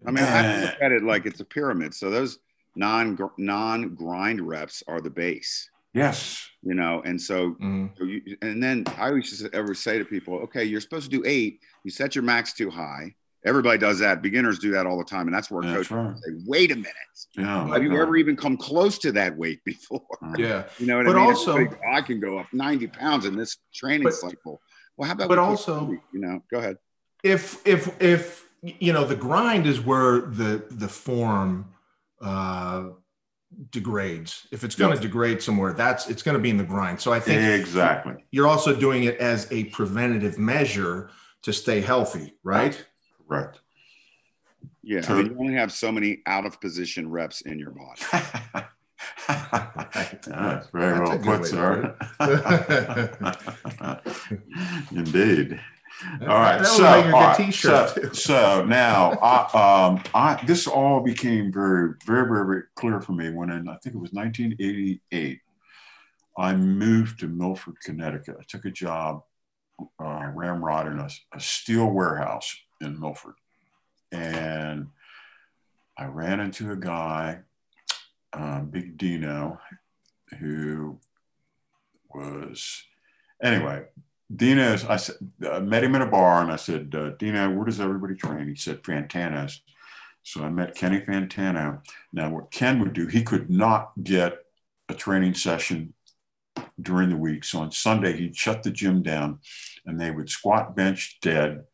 I mean, I look at it like it's a pyramid. So those non non grind reps are the base, Yes. you know. And so, Mhm. so you, and then I always just ever say to people, okay, you're supposed to do eight. You set your max too high. Everybody does that. Beginners do that all the time, and that's where That's coaches right. say, "Wait a minute, Yeah. have you ever even come close to that weight before?" Yeah, You know what But I mean? also- Everybody, I can go up 90 pounds in this training But- cycle. Well, how about but also- you know, go ahead. if if if you know the grind is where the the form uh degrades if it's going to degrade somewhere that's it's going to be in the grind so i think Exactly. you're also doing it as a preventative measure to stay healthy right Correct. Yeah, So- I mean, you only have so many out of position reps in your body. That's very That's well put, way sir. Indeed. All right. That So, make a good t-shirt, so, so now, I, um, I, this all became very, very, very, very clear for me when in, I think it was 1988, I moved to Milford, Connecticut. I took a job, uh, ramrod in a, a steel warehouse in Milford. And I ran into a guy, uh, Big Dino, who was, anyway, Dino's, I said, I met him in a bar and I said, uh, Dino, where does everybody train? He said, Fantano's. So I met Kenny Fantano. Now, what Ken would do, he could not get a training session during the week. So on Sunday, he'd shut the gym down and they would squat, bench, dead,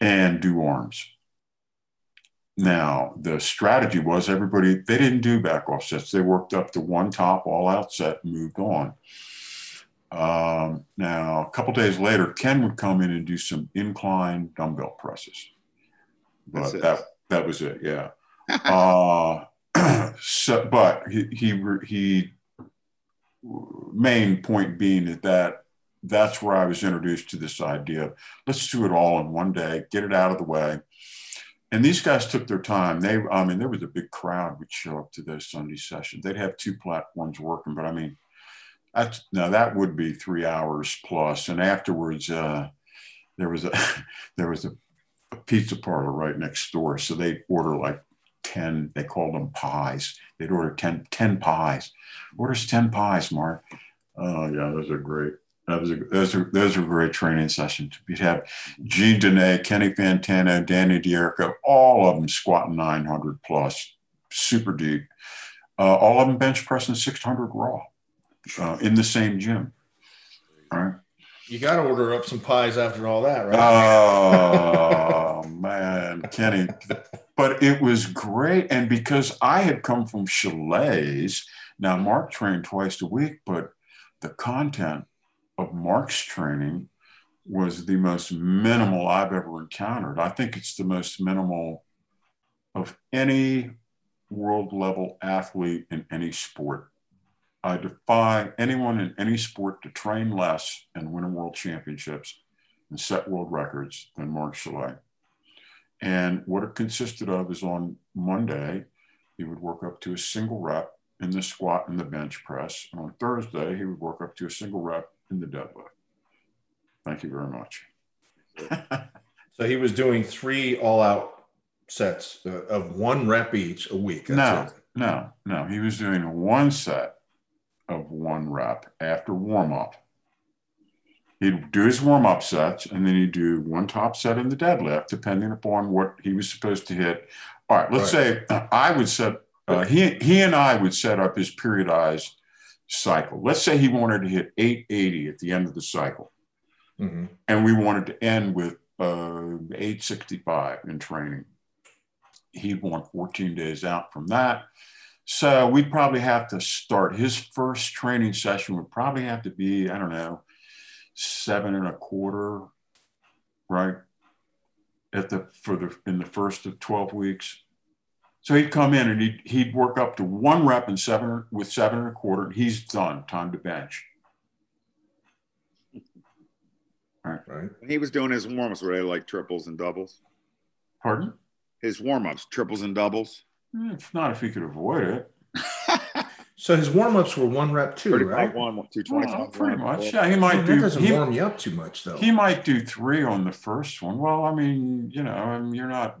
and do arms. Now, the strategy was everybody, they didn't do back off sets. They worked up to one top, all out set, moved on. Um, now, a couple days later, Ken would come in and do some incline dumbbell presses. But that, That was it. Yeah. uh, so, but he, he, he, main point being that, that that's where I was introduced to this idea of let's do it all in one day, get it out of the way. And these guys took their time. They, I mean, there was a big crowd would show up to those Sunday sessions. They'd have two platforms working, but I mean, that's now that would be three hours. And afterwards, uh, there was a there was a, a pizza parlor right next door, so they'd order like 10, they called them pies. They'd order 10, 10 pies. Orders 10 pies, Mark. Oh, yeah, those are great. That was a, those are those are great training sessions. You'd have Gene Dene, Kenny Fantano, Danny D'Errico, all of them squatting 900 plus, super deep. Uh, all of them bench pressing 600 raw uh, in the same gym. All right. You got to order up some pies after all that, right? Oh man, Kenny. But it was great, and because I had come from Chaillet's, now Mark trained twice a week, but the content of Mark's training was the most minimal I've ever encountered. I think it's the most minimal of any world level athlete in any sport. I defy anyone in any sport to train less and win a world championships and set world records than Mark Chaillet. And what it consisted of is on Monday, he would work up to a single rep in the squat and the bench press. And on Thursday, he would work up to a single rep in the deadlift. Thank you very much. so he was doing three all out sets uh, of one rep each a week. no, it. no, no. He was doing one set of one rep after warm up. He'd do his warm up sets and then he'd do one top set in the deadlift, depending upon what he was supposed to hit. All right, let's say I would set, uh, he, he and I would set up his periodized cycle. Let's say he wanted to hit 880 at the end of the cycle. Mm-hmm. And we wanted to end with uh, 865 in training. He'd want 14 days out from that. So we'd probably have to start his first training session would probably have to be, I don't know, seven and a quarter, right? At the for the in the first of 12 weeks. So he'd come in and he'd, he'd work up to one rep and seven with seven and a quarter. He's done. Time to bench. Right. right. When he was doing his warm ups, were they like triples and doubles? Pardon? His warm ups, triples and doubles? Eh, it's not if he could avoid it. So his warm ups were one rep two, right? One, two twenty five. Well, pretty much. Yeah, he might do. That doesn't he, warm you up too much, though. He might do three on the first one. Well, I mean, you know, I mean, you're not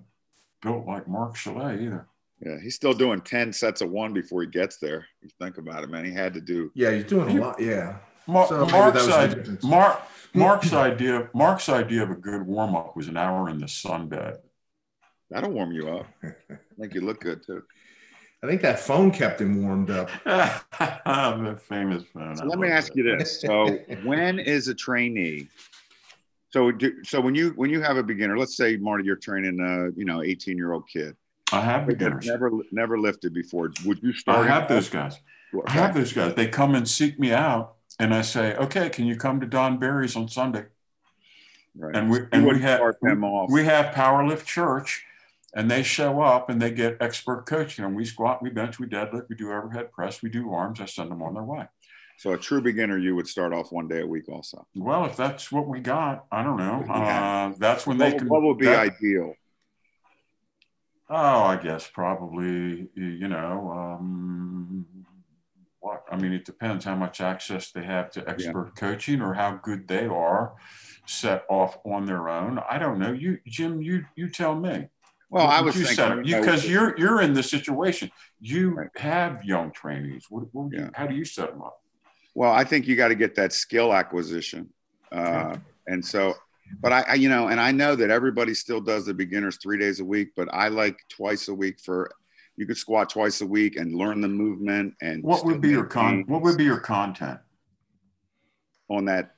built like Mark Chaillet either. Yeah, he's still doing ten sets of one before he gets there. You think about it, man. He had to do. Yeah, he's doing a lot. Yeah. Mar- so Mark's, idea, Mark, Mark's idea. Mark's idea of a good warm up was an hour in the sunbed. That'll warm you up. Make you look good too. I think that phone kept him warmed up. the famous phone. So let me ask that. you this: So, when is a trainee? So, do, so when you when you have a beginner, let's say Marty, you're training a you know 18 year old kid. I have beginners. Never never lifted before. Would you start? I have those guys. Okay. I have those guys. They come and seek me out, and I say, "Okay, can you come to Don Barry's on Sunday?" Right. And we and we have we have Powerlift Church and they show up and they get expert coaching. And we squat we bench we deadlift we do overhead press we do arms i send them on their way. So a true beginner you would start off one day a week also? Well if that's what we got i don't know. Uh, that's when what, they can what would be that, ideal? Oh i guess probably you know um, what? I mean it depends how much access they have to expert yeah. coaching or how good they are set off on their own. I don't know. You jim you you tell me well, I was you thinking because you're you're in the situation. You right. have young trainees. What, what yeah. you, how do you set them up? Well, I think you got to get that skill acquisition, uh, and so. But I, I, you know, and I know that everybody still does the beginners three days a week, but I like twice a week for. You could squat twice a week and learn the movement. And what would be your con? What would be your content on that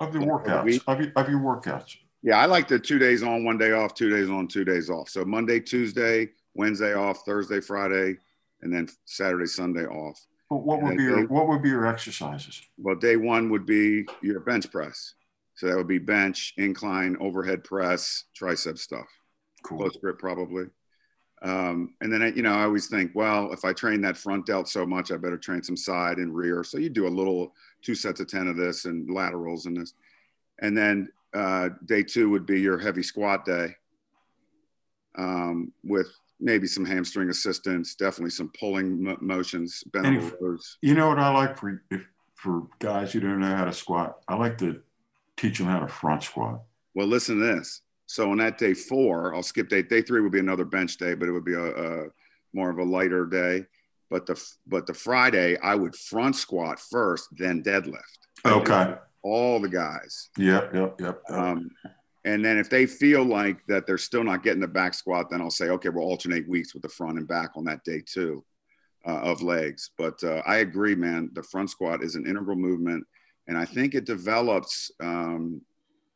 of the workouts of your, of your workouts? Yeah, I like the two days on, one day off, two days on, two days off. So Monday, Tuesday, Wednesday off, Thursday, Friday, and then Saturday, Sunday off. Well, what would be your day, what would be your exercises? Well, day one would be your bench press. So that would be bench, incline, overhead press, tricep stuff. Cool. Close grip probably. Um, and then, I, you know, I always think, well, if I train that front delt so much, I better train some side and rear. So you do a little two sets of 10 of this and laterals and this. And then uh, day two would be your heavy squat day um, with maybe some hamstring assistance, definitely some pulling mo- motions, bent if- rows. You know what I like for if for guys who don't know how to squat, I like to teach them how to front squat. Well, listen to this. So on that day four, I'll skip day. Day three would be another bench day, but it would be a, a more of a lighter day. But the but the Friday, I would front squat first, then deadlift. Okay. All the guys. Yep, yep, yep. Um, and then if they feel like that they're still not getting the back squat, then I'll say, okay, we'll alternate weeks with the front and back on that day too uh, of legs. But uh, I agree, man. The front squat is an integral movement, and I think it develops. Um,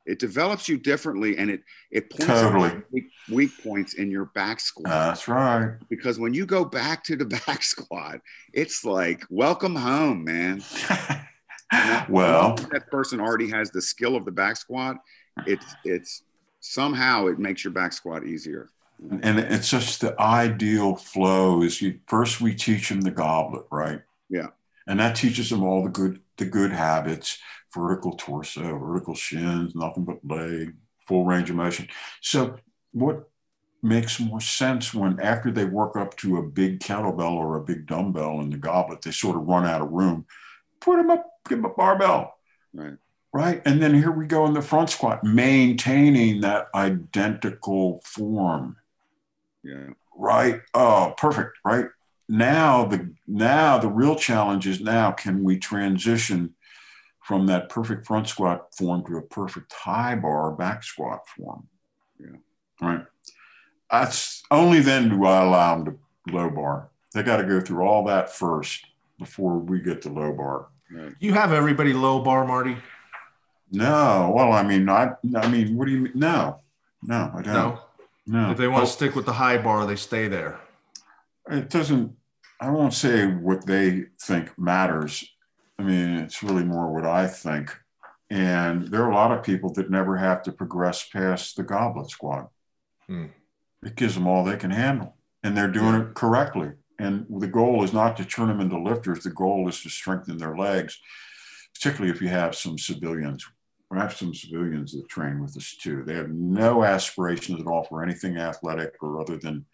it develops you differently, and it it points out Totally. weak, weak points in your back squat. That's right. because when you go back to the back squat, it's like welcome home, man. well, that person already has the skill of the back squat. It's it's somehow it makes your back squat easier. and it's just the ideal flow is you first we teach them the goblet right Yeah. and that teaches them all the good the good habits vertical torso vertical shins nothing but leg full range of motion so what makes more sense when after they work up to a big kettlebell or a big dumbbell in the goblet they sort of run out of room put them up give them a barbell Right. right? And then here we go in the front squat, maintaining that identical form, Yeah. right? Oh, perfect, right? Now the now the real challenge is now can we transition from that perfect front squat form to a perfect high bar back squat form? Yeah. Right. That's only then do I allow them to low bar. They got to go through all that first before we get to low bar. You have everybody low bar, Marty? No, well, I mean, I, I mean, what do you mean? No, no, I don't. No. No, If they want to stick with the high bar, they stay there. it doesn't. I won't say what they think matters. I mean, it's really more what I think. And there are a lot of people that never have to progress past the goblet squat. Hmm. It gives them all they can handle, and they're doing it correctly. And the goal is not to turn them into lifters. The goal is to strengthen their legs, particularly if you have some civilians. I have some civilians that train with us too. They have no aspirations at all for anything athletic or other than,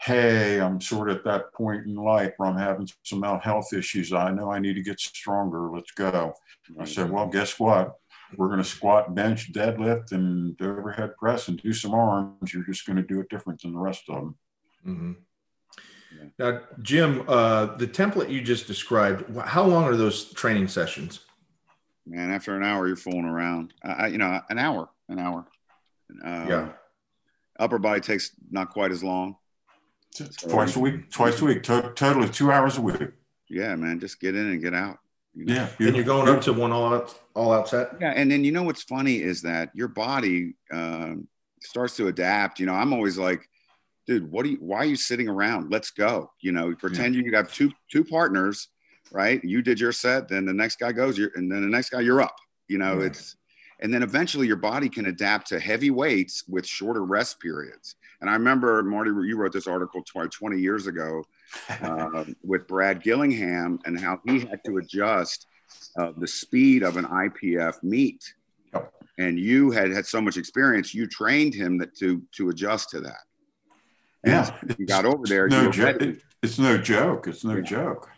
hey, I'm sort of at that point in life where I'm having some health issues. I know I need to get stronger. Let's go. I said, well, guess what? We're going to squat, bench, deadlift, and overhead press and do some arms. You're just going to do it different than the rest of them. Mhm. Yeah. Now, Jim, uh, the template you just described, how long are those training sessions? Man, after an hour, you're fooling around. I, I- you know, an hour, an hour. Um, Yeah. Upper body takes not quite as long. Twice a week, twice a week, to- totally two hours a week. Yeah, man, just get in and get out. you know? Yeah. And you're going up to one all out, all out set? Yeah, and then you know what's funny is that your body um, starts to adapt. You know, I'm always like, dude, what do you? Why are you sitting around? Let's go. You know, pretend you have two two partners, right? You did your set, then the next guy goes, you're, and then the next guy, you're up. You know, it's and then eventually your body can adapt to heavy weights with shorter rest periods. And I remember Marty, you wrote this article 20 years ago uh, with Brad Gillingham and how he had to adjust uh, the speed of an IPF meet. And you had had so much experience, you trained him that to to adjust to that. Yeah. got over there. no were joke. It's no joke. It's no Yeah. joke.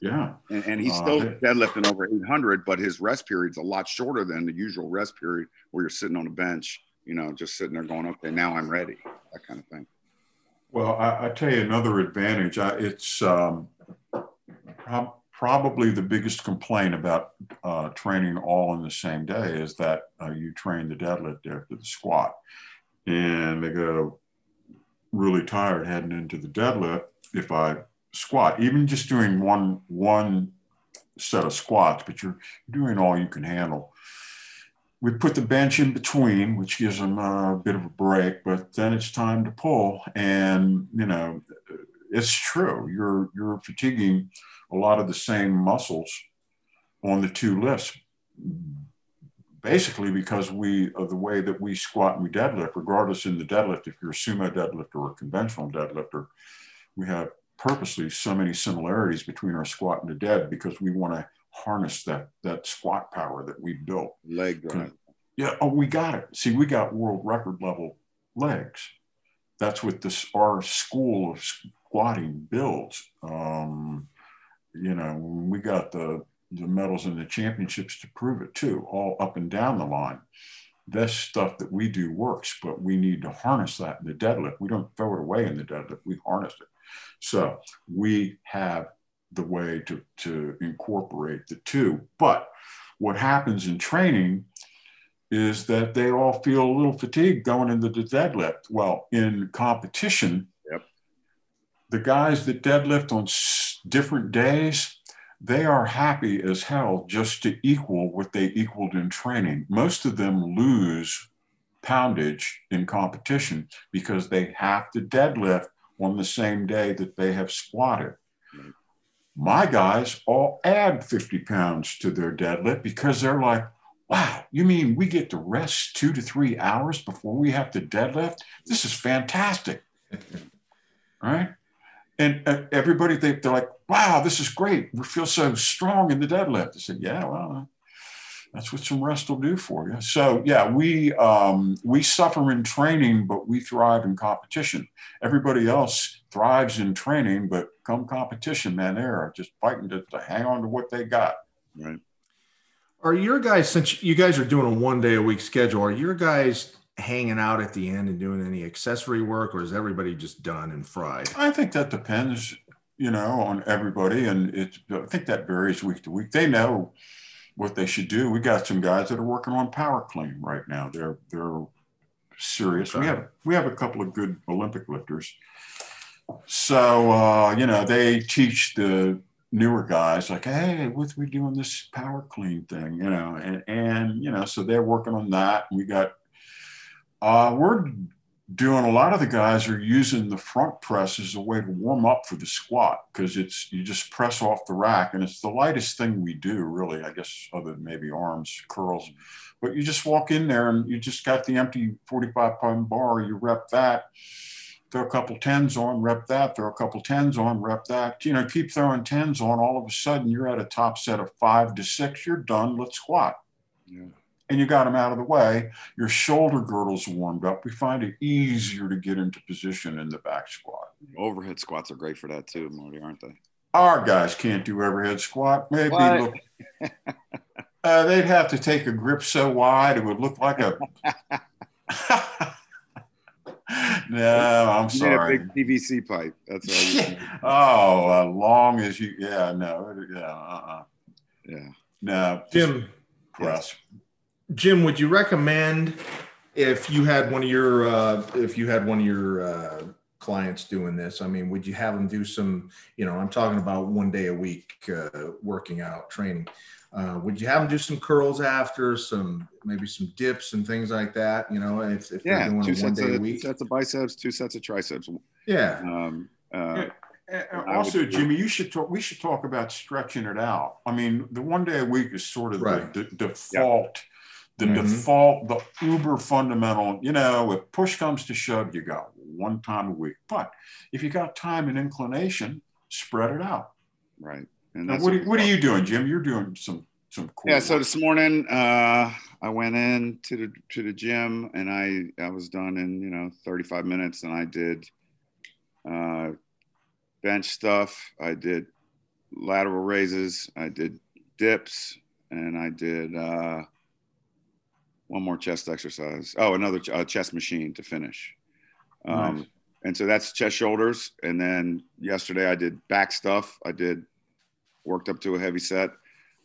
Yeah. and, and he's Uh, still hey. deadlifting over 800, but his rest period's a lot shorter than the usual rest period where you're sitting on a bench, you know, just sitting there going, okay, now I'm ready, that kind of thing. Well, I, I tell you another advantage. I, it's um, prob- probably the biggest complaint about uh, training all in the same day is that uh, you train the deadlift after the squat, and they go really tired heading into the deadlift. If I squat, even just doing one one set of squats, but you're doing all you can handle. We put the bench in between, which gives them a bit of a break, but then it's time to pull. And, you know, it's true. You're, you're fatiguing a lot of the same muscles on the two lifts basically because we of the way that we squat and we deadlift, regardless in the deadlift, if you're a sumo deadlifter or a conventional deadlifter, we have purposely so many similarities between our squat and the dead because we want to harness that that squat power that we built. Leg drive. Yeah, oh, we got it. See, we got world record level legs. That's what this our school of squatting builds. Um, you know, we got the the medals and the championships to prove it too, all up and down the line. This stuff that we do works, but we need to harness that in the deadlift. We don't throw it away in the deadlift, we harness it. So we have the way to, to incorporate the two. But what happens in training is that they all feel a little fatigued going into the deadlift. Well, in competition, yep. the guys that deadlift on different days, they are happy as hell just to equal what they equaled in training. Most of them lose poundage in competition because they have to deadlift on the same day that they have squatted. My guys all add 50 pounds to their deadlift because they're like, wow, you mean we get to rest two to three hours before we have to deadlift? This is fantastic. right? And uh, everybody, they, they're like, wow, this is great. We feel so strong in the deadlift. I said, yeah, well, that's what some rest will do for you. So yeah, we um, we suffer in training, but we thrive in competition. Everybody else thrives in training, but come competition, man, they're just fighting to, to hang on to what they got. Right. Are your guys, since you guys are doing a one day a week schedule, are your guys hanging out at the end and doing any accessory work, or is everybody just done and fried? I think that depends, you know, on everybody, and it. I think that varies week to week. They know what they should do. We got some guys that are working on power clean right now. They're they're serious. Okay. We have we have a couple of good Olympic lifters. So uh, you know, they teach the newer guys like, hey, what's we doing this power clean thing, you know, and and you know, so they're working on that. We got uh, we're doing a lot of the guys are using the front press as a way to warm up for the squat because it's you just press off the rack and it's the lightest thing we do really i guess other than maybe arms curls. But you just walk in there and you just got the empty 45 pound bar you rep that throw a couple tens on rep that throw a couple tens on rep that. You know keep throwing tens on all of a sudden you're at a top set of five to six you're done let's squat. Yeah and you got them out of the way, your shoulder girdles warmed up. We find it easier to get into position in the back squat. Overhead squats are great for that too, Marty, aren't they? Our guys can't do overhead squat. Maybe look, uh, they'd have to take a grip so wide it would look like a. no, I'm sorry. big PVC pipe. That's right. oh, uh, long as you. Yeah, no. Yeah. Uh-uh. Yeah. No. Jim. Yes. Jim, would you recommend if you had one of your uh, if you had one of your uh, clients doing this? I mean, would you have them do some? You know, I'm talking about one day a week uh, working out training. Uh, would you have them do some curls after some maybe some dips and things like that? You know, if, if yeah, they're doing two one sets day of, a week, two sets of biceps, two sets of triceps. yeah. Um, uh, also, Jimmy, you should talk. We should talk about stretching it out. I mean, the one day a week is sort of right. the, the default the mm-hmm. default, the uber fundamental, you know, if push comes to shove, you got one time a week. But if you got time and inclination, spread it out. Right. And what, are, what are you doing, Jim? You're doing some some cool. Yeah. So this morning, uh, I went in to the to the gym and I I was done in you know 35 minutes and I did uh, bench stuff. I did lateral raises. I did dips and I did. Uh, one more chest exercise. Oh, another ch- uh, chest machine to finish. Um, nice. And so that's chest shoulders. And then yesterday I did back stuff. I did worked up to a heavy set.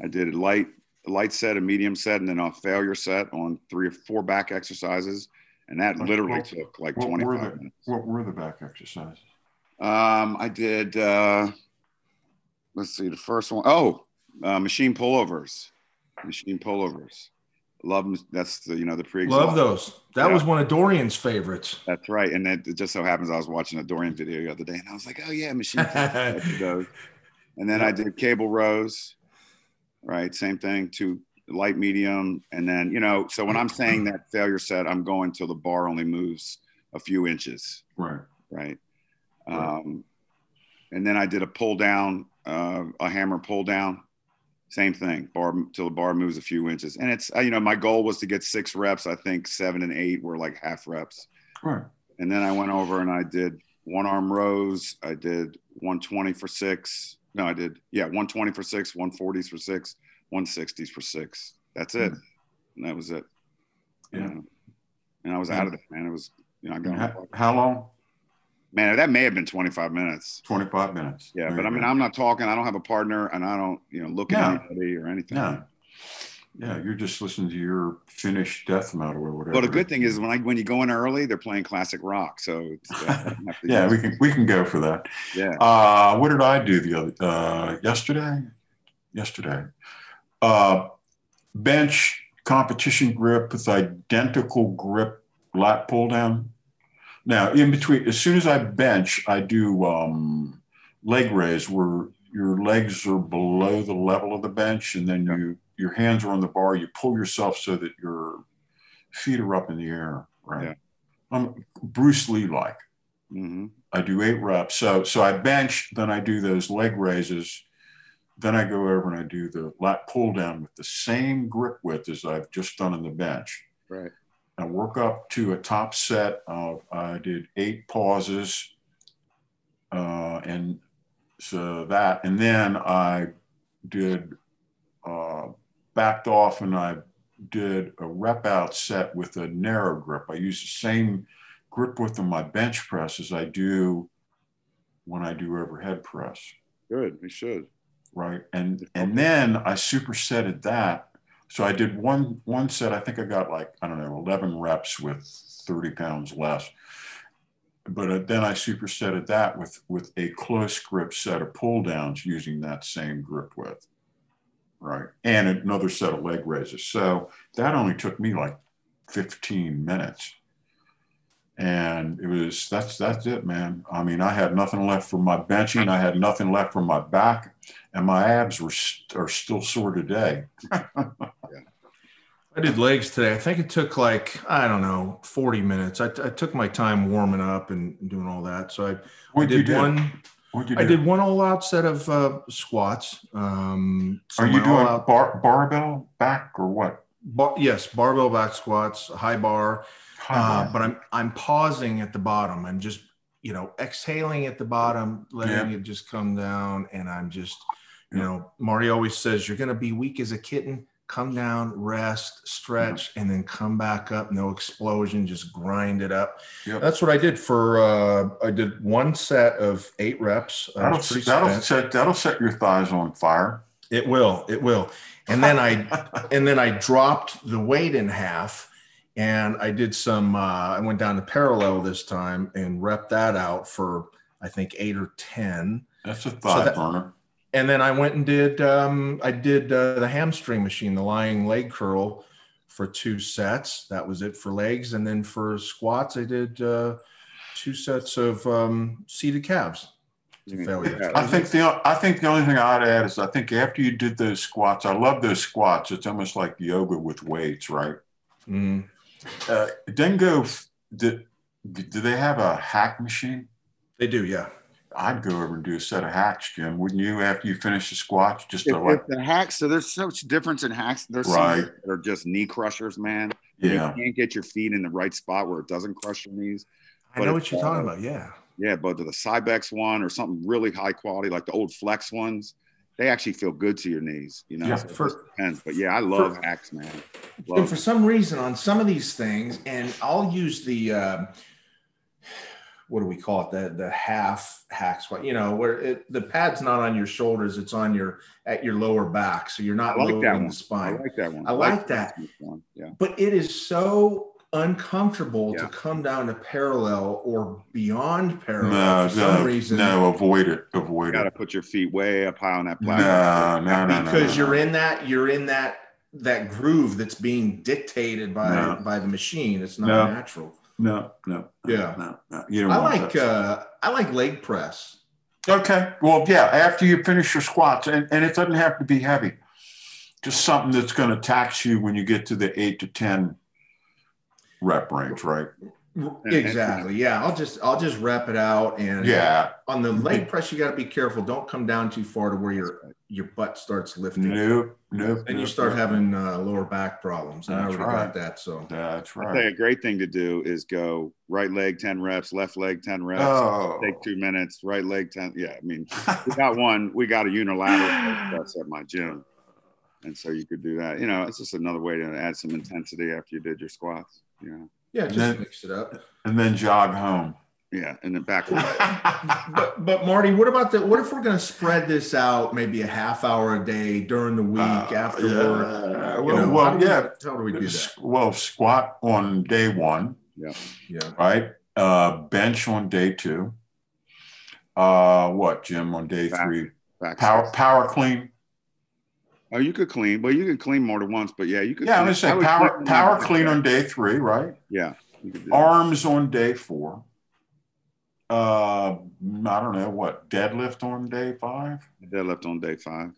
I did a light, a light set, a medium set, and then a failure set on three or four back exercises. And that like, literally what, took like 25 the, minutes. What were the back exercises? Um, I did, uh, let's see, the first one. Oh, uh, machine pullovers. Machine pullovers. Love them. That's the you know the pre. Love those. That yeah. was one of Dorian's favorites. That's right. And it just so happens I was watching a Dorian video the other day, and I was like, oh yeah, machine. and then I did cable rows. Right, same thing. Two light, medium, and then you know. So when I'm saying that failure set, I'm going till the bar only moves a few inches. Right. Right. Um, and then I did a pull down, uh, a hammer pull down. Same thing, bar till the bar moves a few inches. And it's uh, you know my goal was to get six reps. I think seven and eight were like half reps. Right. And then I went over and I did one arm rows. I did 120 for six. No, I did yeah 120 for six, 140s for six, 160s for six. That's it. And that was it. Yeah. You know? And I was out of it, man. It was you know I got How, how long? Man that may have been 25 minutes. 25 minutes. Yeah, There but I mean go. I'm not talking. I don't have a partner, and I don't you know look No. at anybody or anything. No. Yeah, you're just listening to your finished death metal or whatever. But the good thing is when I when you go in early, they're playing classic rock. So it's, uh, you have to yeah, we can we can go for that. yeah. Uh, what did I do the other uh, yesterday? Yesterday, uh, bench competition grip with identical grip lat pull down. Now, in between, as soon as I bench, I do um, leg raise where your legs are below the level of the bench, and then you your hands are on the bar. You pull yourself so that your feet are up in the air. Right. Yeah. I'm Bruce Lee like. hmm I do eight reps. So so I bench, then I do those leg raises, then I go over and I do the lat pull down with the same grip width as I've just done on the bench. Right. I work up to a top set of I did eight pauses, uh, and so that, and then I did uh, backed off and I did a rep out set with a narrow grip. I use the same grip width on my bench press as I do when I do overhead press Good. We should. right? And and then I supersetted that. So I did one one set. I think I got like I don't know eleven reps with thirty pounds less. But uh, then I supersetted that with with a close grip set of pull downs using that same grip width, right? And another set of leg raises. So that only took me like fifteen minutes. And it was that's that's it, man. I mean, I had nothing left for my benching. I had nothing left for my back and my abs were st- are still sore today. I did legs today. I think it took like, I don't know, 40 minutes. I, I took my time warming up and doing all that. So I, What'd did one, I did one all out set of uh, squats. Um, so Are you doing bar- barbell back or what? bar, yes, barbell back squats, high bar, High uh, but I'm, I'm pausing at the bottom. I'm just, you know, exhaling at the bottom, letting Yeah. it just come down. And I'm just, you Yeah. know, Marty always says, you're going to be weak as a kitten. Come down, rest, stretch, and then come back up. No explosion, just grind it up. Yep. That's what I did for. Uh, I did one set of eight reps. That'll, that'll set that'll set your thighs on fire. It will. It will. And then I and then I dropped the weight in half, and I did some. Uh, I went down to parallel this time and rep that out for I think eight or ten. That's a thigh that- burner. And then I went and did. Um, I did uh, the hamstring machine, the lying leg curl, for two sets. That was it for legs, and then for squats, I did uh, two sets of um, seated calves. Failure. I think the I think the only thing I'd add is I think after you did those squats, I love those squats. It's almost like yoga with weights, right? Mm. Uh, then go. Do, do they have a hack machine? They do, yeah. I'd go over and do a set of hacks, Jim. Wouldn't you? After you finish the squats, just If, to like, the hacks, so there's such a difference in hacks. There's Right. some that are just knee crushers, man. yeah, You can't get your feet in the right spot where it doesn't crush your knees. I But know what you're talking all- about. Yeah. Yeah, but the Cybex one or something really high quality, like the old Flex ones, they actually feel good to your knees. You know, Yeah, so for- depends. But yeah, I love hacks, man. And for some reason, on some of these things, and I'll use the uh, what do we call it? The the half hacks, squat. You know, where it, the pad's not on your shoulders; it's on your at your lower back, so you're I not like that loading one. the spine. I like that one. I like that. one. Yeah. But it is so uncomfortable Yeah. to come down to parallel or beyond parallel no, for some no, reason. no, avoid it, Avoid it You avoid got to it. put your feet way up high on that platform. no, no, no, because no, you're no. in that you're in that that groove that's being dictated by No. by the machine. It's not No. natural. No, no, no, Yeah. no, no. You don't I like uh I like leg press. Okay. Well, yeah, after you finish your squats, and, and it doesn't have to be heavy. just something that's going to tax you when you get to the eight to ten rep range, right? Exactly. Yeah. I'll just I'll just rep it out and Yeah. on the leg press you got to be careful. Don't come down too far to where your your butt starts lifting. Nope. Nope. And you start nope. having uh, lower back problems. And I That's already right. got that. So That's I think right. a great thing to do is go right leg 10 reps, left leg 10 reps, Oh. take two minutes, right leg 10. Yeah. I mean, we got one, we got a unilateral press at my gym. And so you could do that. You know, it's just another way to add some intensity after you did your squats. You know, yeah, just then- mix it up. and then jog home. yeah. And then back. But but Marty, what about the what if we're gonna spread this out maybe a half hour a day during the week Uh, after yeah. work? You Well, know, well, how do we- yeah. How do we do that? Well, squat on day one, Yeah. Yeah. Right? Uh, bench on day two. Uh, what, Jim, on day Back. three? back Power, power clean. Oh, you could clean. but you can clean more than once, but yeah, you could. Yeah, I'm clean. gonna say power, clean- power clean on day three, right? Yeah. you could do that. Arms on day four. Uh, I don't know what deadlift on day five. Deadlift on day five.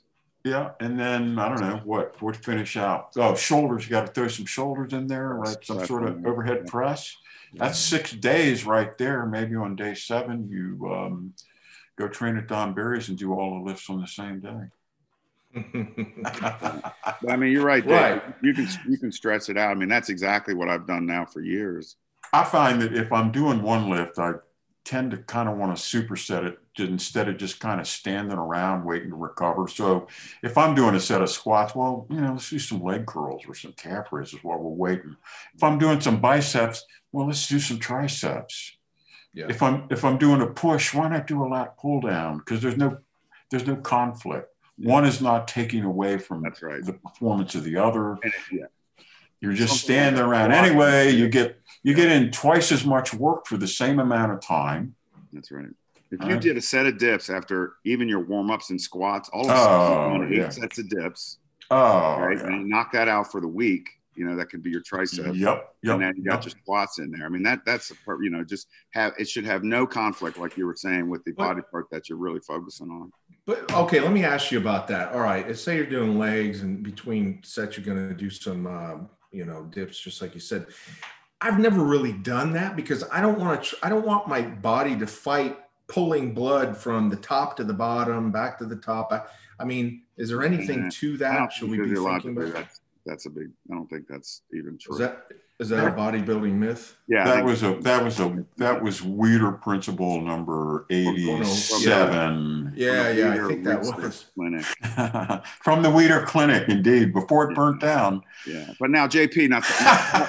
Yeah, and then I don't know what what to finish out. Oh, shoulders. You got to throw some shoulders in there, right? Some sort of overhead Yeah. press. That's six days right there. Maybe on day seven, you um, go train at Don Barry's and do all the lifts on the same day. But, I mean, you're right. Dave. Right. You can you can stretch it out. I mean, that's exactly what I've done now for years. I find that if I'm doing one lift, I tend to kind of want to superset it instead of just kind of standing around waiting to recover. So if I'm doing a set of squats, well, you know, let's do some leg curls or some calf raises while we're waiting. If I'm doing some biceps, well, let's do some triceps. Yeah. If I'm if I'm doing a push, why not do a lat pull down? Because there's no there's no conflict. One is not taking away from That's right. the performance of the other. It, yeah, You're just Something standing like around anyway. You get you get in twice as much work for the same amount of time. that's right. If All you right. did a set of dips after even your warm ups and squats, all of a sudden Oh, eight yeah. sets of dips, Oh, right? yeah. And knock that out for the week. You know, that could be your tricep. yep, yep. and then you got yep. your squats in there. I mean, that that's the part, you know, just have it should have no conflict, like you were saying, with the body part that you're really focusing on. But okay, let me ask you about that. All right, let's say you're doing legs, and between sets, you're going to do some, um, you know, dips, just like you said. I've never really done that because I don't want to. I don't want my body to fight pulling blood from the top to the bottom, back to the top. I, I mean, is there anything Yeah. to that? Should we be thinking about? that's that's a big. I don't think that's even true. Is that is that a bodybuilding myth? yeah, That was a that was a that was Weider principle number eighty-seven Yeah, yeah, I think that was. clinic. from the Weider Clinic, indeed, before it burnt down. Yeah, but now JP, not,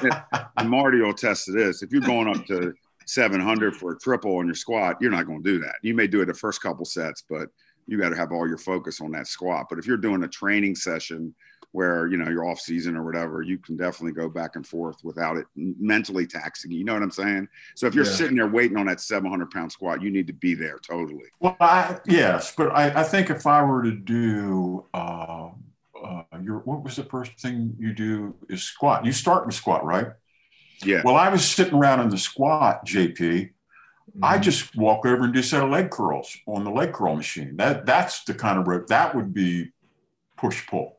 not and Marty will attest to this. If you're going up to 700 for a triple on your squat, you're not going to do that. You may do it the first couple sets, but you got to have all your focus on that squat. But if you're doing a training session where you know you're off season or whatever, you can definitely go back and forth without it mentally taxing you. You know what I'm saying? So if you're Yeah. sitting there waiting on that 700 pound squat, you need to be there totally. Well, I, yes, but I, I think if I were to do uh, uh, your what was the first thing you do is squat. You start with squat, right? Yeah. Well, I was sitting around in the squat, JP. I Mhm. just walk over and do a set of leg curls on the leg curl machine. That that's the kind of rope that would be push pull.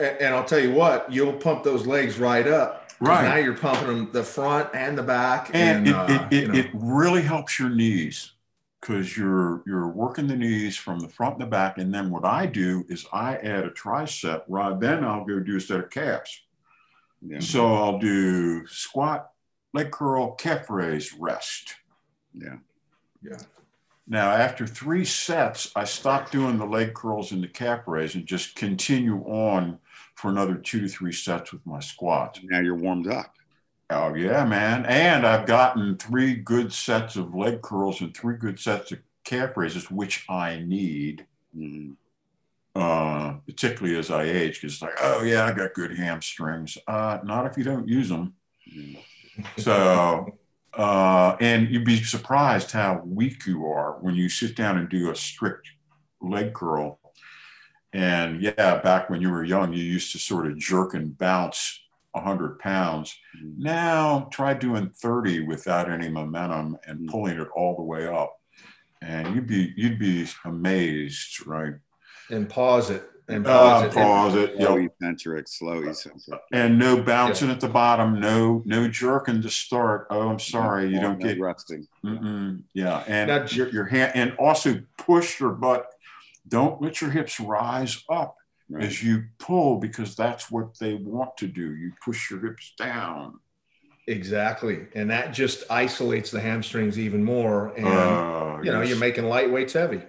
And, and I'll tell you what, you'll pump those legs right up. Right. Now you're pumping them the front and the back. And, And, it, uh, it, you know, it really helps your knees because you're you're working the knees from the front and the back. And then what I do is I add a tricep. Right then I'll go do a set of calves. Yeah. So I'll do squat, leg curl, calf raise, rest. Yeah. yeah. Now, after three sets, I stop doing the leg curls and the calf raise and just continue on for another two to three sets with my squats. Now you're warmed up. Oh, yeah, man. And I've gotten three good sets of leg curls and three good sets of calf raises, which I need, Mhm. uh, particularly as I age, because it's like, oh, yeah, I got good hamstrings. Uh, not if you don't use them. Yeah. So, uh, and you'd be surprised how weak you are when you sit down and do a strict leg curl. And yeah, back when you were young, you used to sort of jerk and bounce 100 pounds. Mhm. Now try doing 30 without any momentum and Mm. pulling it all the way up. And you'd be you'd be amazed, right? And pause it and Uh, pause it. pause it. Slow Yep. eccentric, slow eccentric. And no bouncing at the bottom. No, no jerking to start. Oh, I'm sorry. You don't No get. resting. Mm-mm. Yeah, and Now- your, your hand, and also push your butt. Don't let your hips rise up Right. as you pull because that's what they want to do. You push your hips down. Exactly. And that just isolates the hamstrings even more. And, Oh, you know, yes. you're making lightweights heavy.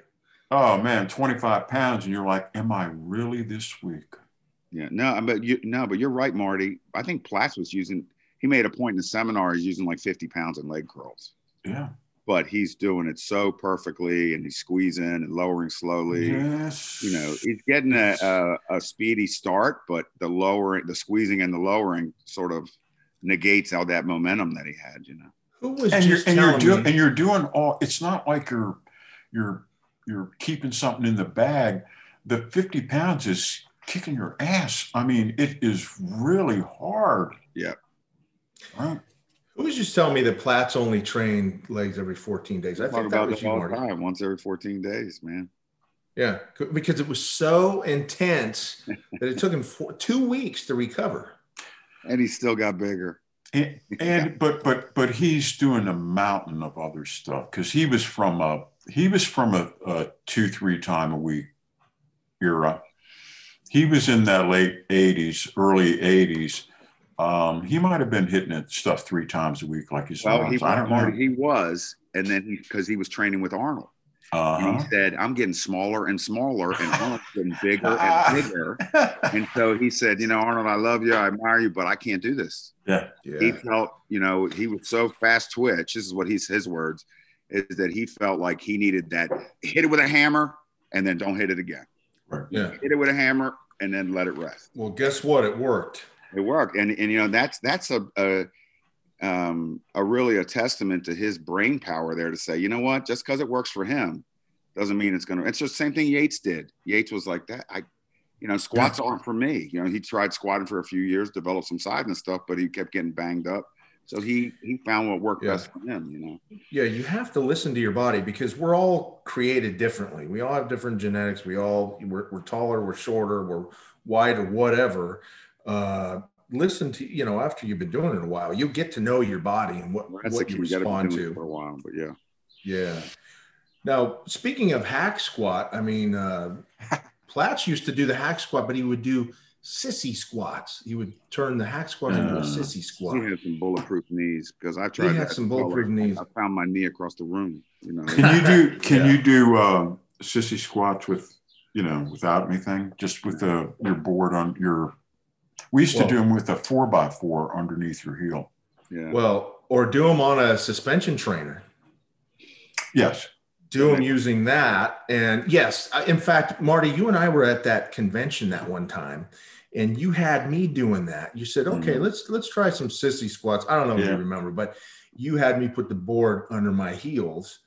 oh man, 25 pounds, and you're like, am I really this weak? Yeah, no, but you no, but you're right, Marty. I think Platz was using. He made a point in the seminar. He's using like 50 pounds in leg curls, Yeah. But he's doing it so perfectly, and he's squeezing and lowering slowly. Yes. You know, he's getting a, a, a speedy start, but the lowering, the squeezing and the lowering sort of negates all that momentum that he had. You know, Who was and you're just and you're telling doing me? and you're doing all. It's not like you're you're you're keeping something in the bag. The 50 pounds is kicking your ass. I mean, it is really hard. Yeah. Right. Who was just telling me that Platz only trained legs every 14 days? I talk think that was that you, Marty. time, once every 14 days, man. Yeah, because it was so intense that it took him four, two weeks to recover. And he still got bigger. And, and but but but he's doing a mountain of other stuff because he was from a he was from a, a two three time a week era. He was in that late '80s, early '80s. Um, he might have been hitting it stuff three times a week, like his Well, he, moms. I don't know. he was, and then he because he was training with Arnold. Uh-huh. he said, I'm getting smaller and smaller, and Arnold's getting bigger and bigger. And so he said, You know, Arnold, I love you, I admire you, but I can't do this. yeah, He felt, you know, he was so fast twitch. This is what he's his words is that he felt like he needed that hit it with a hammer and then don't hit it again. right. yeah. Hit it with a hammer and then let it rest. Well, guess what? It worked. It worked. And, and you know, that's, that's a, a, um, a really a testament to his brain power there to say, you know what, just because it works for him doesn't mean it's going to, it's the same thing Yates did. Yates was like that. I, you know, squats aren't for me. You know, he tried squatting for a few years, developed some size and stuff, but he kept getting banged up. So he, he found what worked Yeah. best for him, you know? Yeah, you have to listen to your body because we're all created differently. We all have different genetics. We all we're, we're taller, we're shorter, we're wider, whatever. Uh, listen to you know after you've been doing it a while, you get to know your body and what That's what you key. You gotta be respond doing to. for a while, but yeah. Yeah. Now, speaking of hack squat, I mean, uh, Platz used to do the hack squat, but he would do sissy squats. He would turn the hack squat into a Uh, sissy squat. He had some bulletproof knees because I tried. He had some as well. bulletproof knees. I found my knee across the room. You know, Can you do can Yeah. you do um, sissy squats with you know without anything, just with the your board on your? We used Well- to do them with a four by four underneath your heel. yeah. Well, or do them on a suspension trainer. Yes. do them using that. And yes, in fact, Marty, you and I were at that convention that one time, and you had me doing that. You said, "Okay, Mhm. let's let's try some sissy squats." I don't know if Yeah. you remember, but you had me put the board under my heels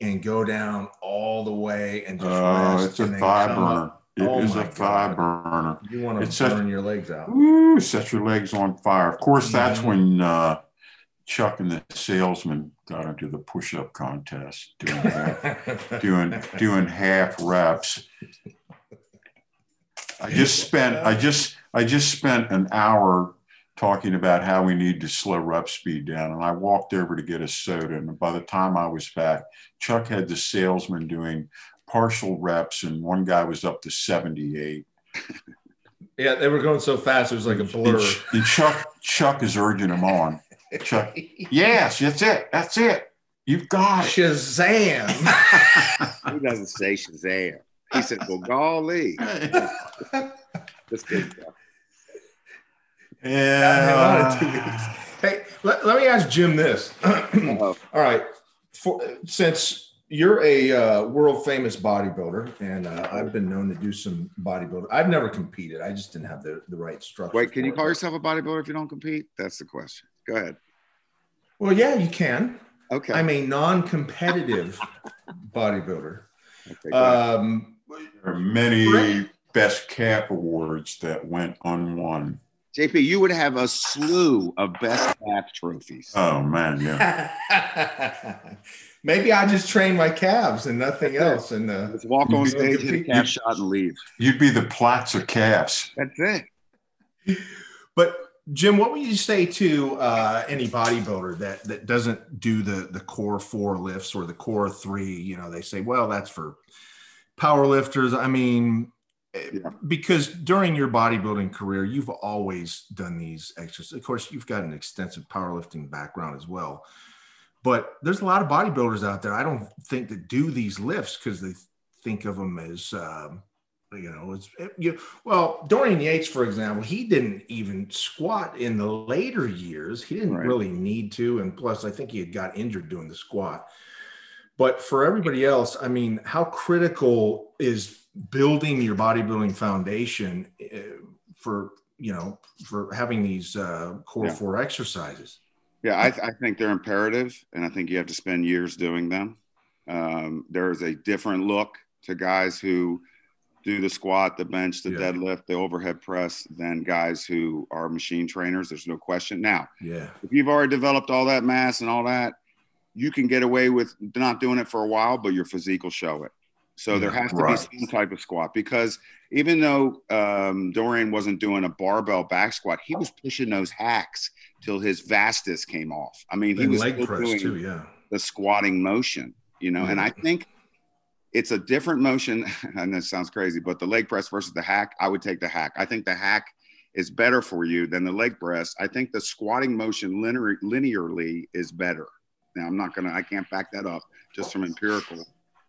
and go down all the way and just Oh, rest it's a and then thigh come up. It Oh is a fire God. burner. You want to burn your legs out. Woo, set your legs on fire. Of course, that's Mhm. when uh, Chuck and the salesman got into the push-up contest, doing half, doing doing half reps. I just spent I just I just spent an hour talking about how we need to slow rep speed down, and I walked over to get a soda. And by the time I was back, Chuck had the salesman doing partial reps, and one guy was up to seventy eight. yeah, they were going so fast; it was like a And, blur. Ch- and Chuck Chuck is urging him on. Chuck, yes, that's it. That's it. You've got it. Shazam! he doesn't say Shazam. He said, "Well, golly, this kid." yeah. Hey, let, let me ask Jim this. Uh, All right. For, since you're a uh, world famous bodybuilder, and uh, I've been known to do some bodybuilding, I've never competed. I just didn't have the, the right structure. wait, can you call it. yourself a bodybuilder if you don't compete? That's the question. Go ahead. Well, yeah, you can. Okay. I'm a non competitive bodybuilder. okay. Um, There are many best cap awards that went unwon. JP, you would have a slew of best cap trophies. Oh man, yeah. Maybe I just train my calves and nothing else, and uh, Just walk on stage, hit a calf shot, and leave. You'd be the Platz of calves. That's it. But Jim, what would you say to uh, any bodybuilder that that doesn't do the the core four lifts or the core three? You know, they say, well, that's for power lifters. I mean, eh, Yeah. because during your bodybuilding career, you've always done these exercises. Of course, you've got an extensive powerlifting background as well. But there's a lot of bodybuilders out there. I don't think that do these lifts because they think of them as um, you know, it's it, you. Well, Dorian Yates, for example, he didn't even squat in the later years. He didn't Right. really need to, and plus, I think he had got injured doing the squat. But for everybody else, I mean, how critical is building your bodybuilding foundation uh, for you know for having these uh, core Yeah. four exercises? Yeah, I, I think they're imperative, and I think you have to spend years doing them. Um, there is a different look to guys who do the squat, the bench, the Yeah. deadlift, the overhead press than guys who are machine trainers. There's no question. Now, Yeah, if you've already developed all that mass and all that, you can get away with not doing it for a while, but your physique will show it. So there has to right. be some type of squat because even though um, Dorian wasn't doing a barbell back squat, he was pushing those hacks till his vastus came off. I mean, he and was leg press doing too. Yeah, the squatting motion, you know, and I think it's a different motion. And that sounds crazy, but the leg press versus the hack, I would take the hack. I think the hack is better for you than the leg press. I think the squatting motion linear, linearly is better. Now, I'm not going to, I can't back that up just from empirical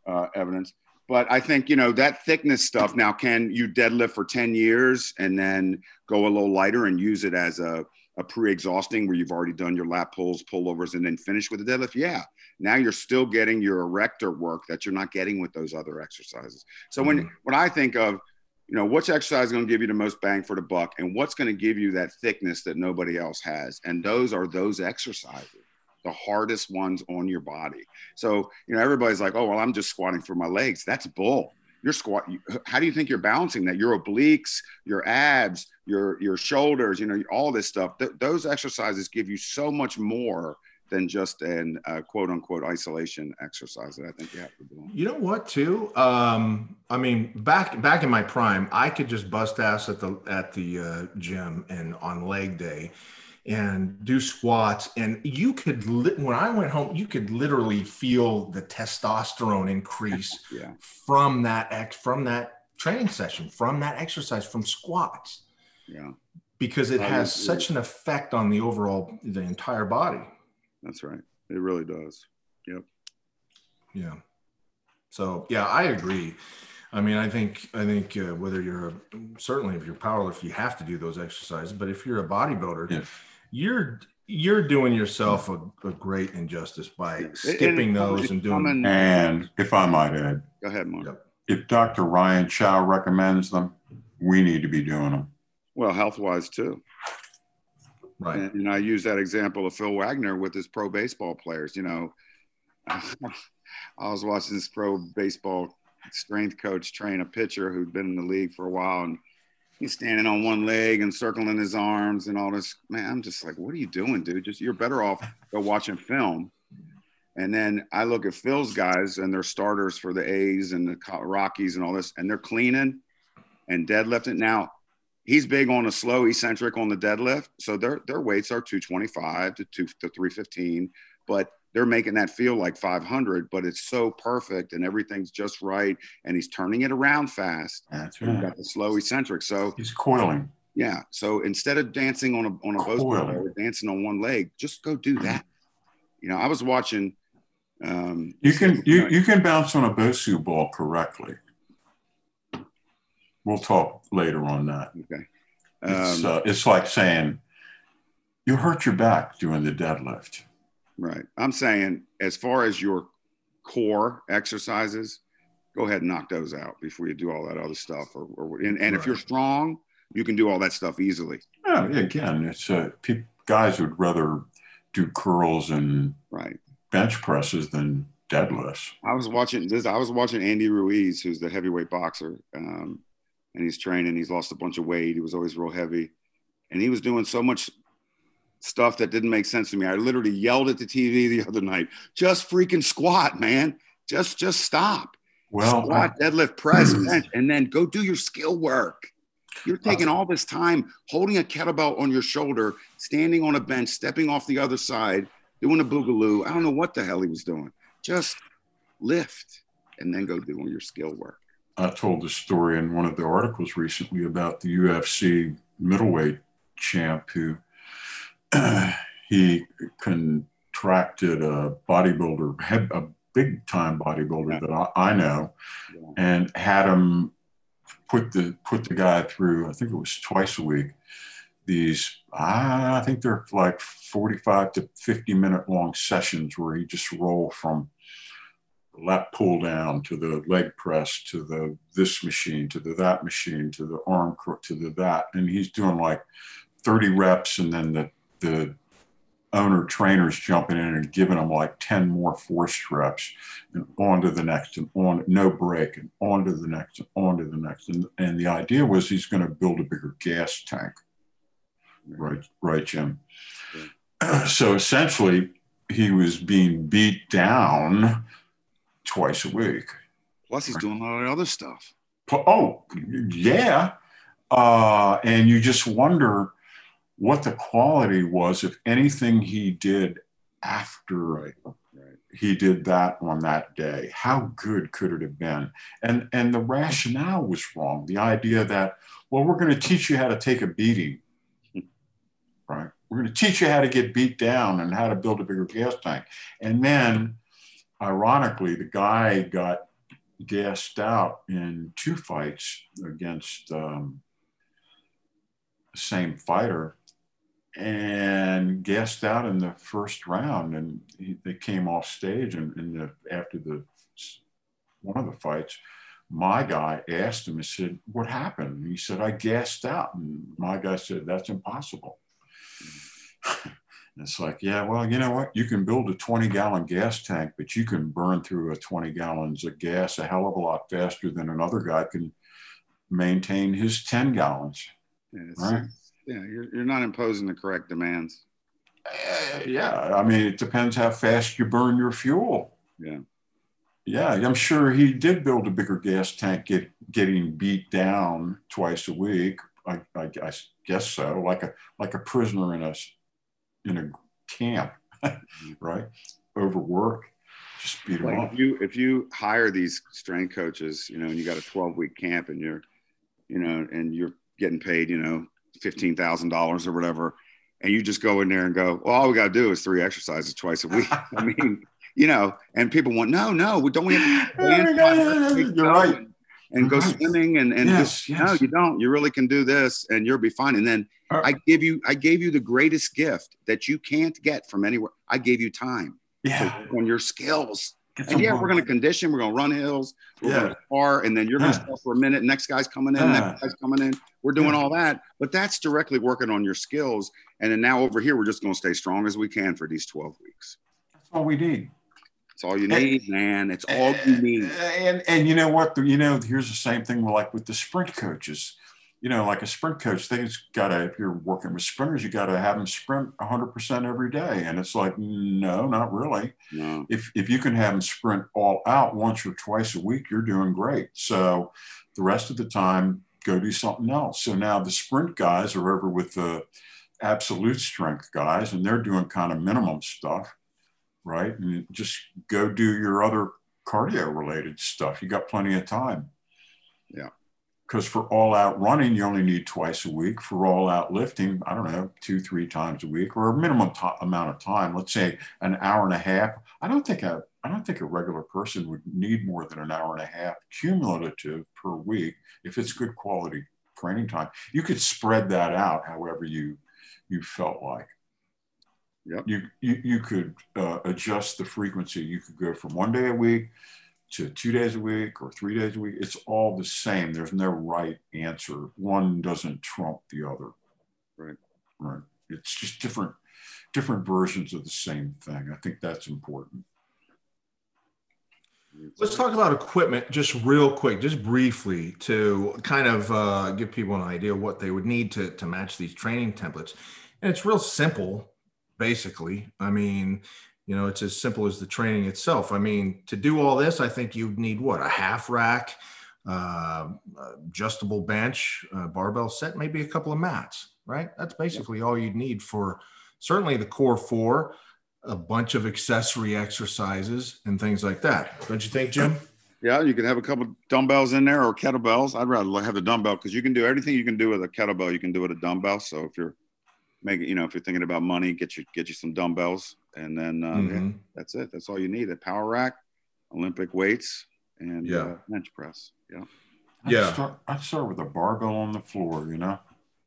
uh, evidence. But I think, you know, that thickness stuff. Now, can you deadlift for 10 years and then go a little lighter and use it as a, a pre exhausting where you've already done your lat pulls, pullovers, and then finish with the deadlift? Yeah now you're still getting your erector work that you're not getting with those other exercises. So when Mhm. when I think of, you know, which exercise is going to give you the most bang for the buck, and what's going to give you that thickness that nobody else has, and those are those exercises, the hardest ones on your body. So you know, everybody's like, oh well, I'm just squatting for my legs. That's bull. You're squat. How do you think you're balancing that? Your obliques, your abs, your your shoulders. You know, all this stuff. Th- those exercises give you so much more than just an uh, quote unquote isolation exercise that I think you have to do. You know what, too? Um, I mean, back back in my prime, I could just bust ass at the at the uh, gym and on leg day, and do squats, and you could. Li- when I went home, you could literally feel the testosterone increase Yeah. from that ex from that training session, from that exercise, from squats, Yeah. because it I has agree. such an effect on the overall the entire body. That's right. It really does. Yep. Yeah. So yeah, I agree. I mean, I think I think uh, whether you're a, certainly if you're powerlifter, you have to do those exercises. But if you're a bodybuilder, If you're you're doing yourself a, a great injustice by skipping it- those and doing. common- and if I might add, Go ahead, Mark. Yep. if Dr. Ryan Chow recommends them, we need to be doing them. Well, health wise too. Right. And, and I use that example of Phil Wagner with his pro baseball players. You know, I was watching this pro baseball strength coach train a pitcher who'd been in the league for a while, and he's standing on one leg and circling his arms and all this. Man, I'm just like, what are you doing, dude? Just you're better off go watching film. And then I look at Phil's guys and they're starters for the A's and the Rockies and all this, and they're cleaning and deadlifting. Now, he's big on a slow eccentric on the deadlift. So their their weights are 225 to 2 to 315, but they're making that feel like 500, but it's so perfect and everything's just right. And he's turning it around fast. That's We've right. got the slow eccentric. So He's coiling. yeah. So instead of dancing on a on a Cool. or dancing on one leg, just go do that. You know, I was watching um You can you you can bounce on a Bosu ball correctly. We'll talk later on that. okay. It's Um, uh, it's like saying you hurt your back doing the deadlift. Right. I'm saying, as far as your core exercises, go ahead and knock those out before you do all that other stuff. Or, or and, and if you're strong, you can do all that stuff easily. Yeah, again, it's uh, pe- guys would rather do curls and Right. bench presses than deadlifts. I was watching this. I was watching Andy Ruiz, who's the heavyweight boxer, um, and he's training. He's lost a bunch of weight. He was always real heavy, and he was doing so much stuff that didn't make sense to me. I literally yelled at the TV the other night, just freaking squat, man. Just just stop. Well, squat, deadlift, press, bench, and then go do your skill work. You're taking all this time holding a kettlebell on your shoulder, standing on a bench, stepping off the other side, doing a boogaloo. I don't know what the hell he was doing. Just lift and then go doing your skill work. I told the story in one of the articles recently about the UFC middleweight champ who he contracted a bodybuilder, a big time bodybuilder that I, I know, yeah. and had him put the put the guy through. I think it was twice a week. These I think they're like 45 to 50 minute long sessions where he just roll from lat pull down to the leg press to the this machine to the that machine to the arm to the that and he's doing like 30 reps and then the the owner trainers jumping in and giving them like 10 more force reps and on to the next and on no break and on to the next and on to the next. And, and the idea was he's going to build a bigger gas tank. Right right jim? So essentially he was being beat down twice a week. Plus he's doing a lot of other stuff. Oh yeah. Uh, and you just wonder what the quality was if anything he did after right, right. he did that on that day. How good could it have been? And and the rationale was wrong. The idea that well we're going to teach you how to take a beating. Right? We're going to teach you how to get beat down and how to build a bigger gas tank. And then ironically the guy got gassed out in two fights against um, the same fighter and gassed out in the first round. And he, they came off stage, and, and the, after the one of the fights, my guy asked him, he said, What happened? And he said, I gassed out. And my guy said, That's impossible. it's like, yeah, well, you know what? You can build a 20 gallon gas tank, but you can burn through a 20 gallons of gas a hell of a lot faster than another guy can maintain his 10 gallons. right? Yeah, you're, you're not imposing the correct demands. Uh, yeah, I mean, it depends how fast you burn your fuel. Yeah. Yeah, I'm sure he did build a bigger gas tank, get, getting beat down twice a week. I, I, I guess so, like a like a prisoner in a in a camp, right? Overwork, just beat like him up. If you if you hire these strength coaches, you know, and you got a 12 week camp, and you're, you know, and you're getting paid, you know, fifteen thousand dollars or whatever, and you just go in there and go, well, all we got to do is three exercises twice a week. I mean, you know, and people want, no, no, don't we have to dance? You're right. And, and go right. swimming and, and yes, just, yes. no, you don't. You really can do this and you'll be fine. And then uh, I give you, I gave you the greatest gift that you can't get from anywhere. I gave you time yeah. on your skills. And yeah, we're going to condition. We're going to run hills. We're yeah. going to spar, and then you're going to stop for a minute. Next guy's coming in. Yeah. Next guy's coming in. We're doing yeah. all that, but that's directly working on your skills. And then now over here, we're just going to stay strong as we can for these 12 weeks. That's all we need. It's all you need, and, man. It's all you need. And and you know what? You know, here's the same thing like with the sprint coaches you know, like a sprint coach, they's got to, if you're working with sprinters, you got to have them sprint 100% every day. And it's like, no, not really. No. If, if you can have them sprint all out once or twice a week, you're doing great. So the rest of the time, go do something else. So now the sprint guys are over with the absolute strength guys, and they're doing kind of minimum stuff, right? And just go do your other cardio related stuff. You got plenty of time. Yeah because for all out running, you only need twice a week. For all out lifting, I don't know, two, three times a week, or a minimum t- amount of time. Let's say an hour and a half. I don't think a I don't think a regular person would need more than an hour and a half cumulative per week if it's good quality training time. You could spread that out however you you felt like. Yep. You, you, you could uh, adjust the frequency. You could go from one day a week to two days a week or three days a week. It's all the same. There's no right answer. One doesn't trump the other. Right. Right. It's just different, different versions of the same thing. I think that's important. Let's talk about equipment just real quick, just briefly, to kind of uh, give people an idea of what they would need to, to match these training templates. And it's real simple, basically. I mean, you know, it's as simple as the training itself. I mean, to do all this, I think you'd need what a half rack, uh, adjustable bench, uh, barbell set, maybe a couple of mats, right? That's basically all you'd need for certainly the core four a bunch of accessory exercises and things like that. Don't you think, Jim? Yeah, you can have a couple dumbbells in there or kettlebells. I'd rather have the dumbbell because you can do everything you can do with a kettlebell. You can do with a dumbbell. So if you're making, you know, if you're thinking about money, get you get you some dumbbells, and then uh, mm-hmm. yeah, that's it. That's all you need. A power rack, Olympic weights, and yeah. uh, bench press. Yeah. I'd yeah. Start, I'd start with a barbell on the floor. You know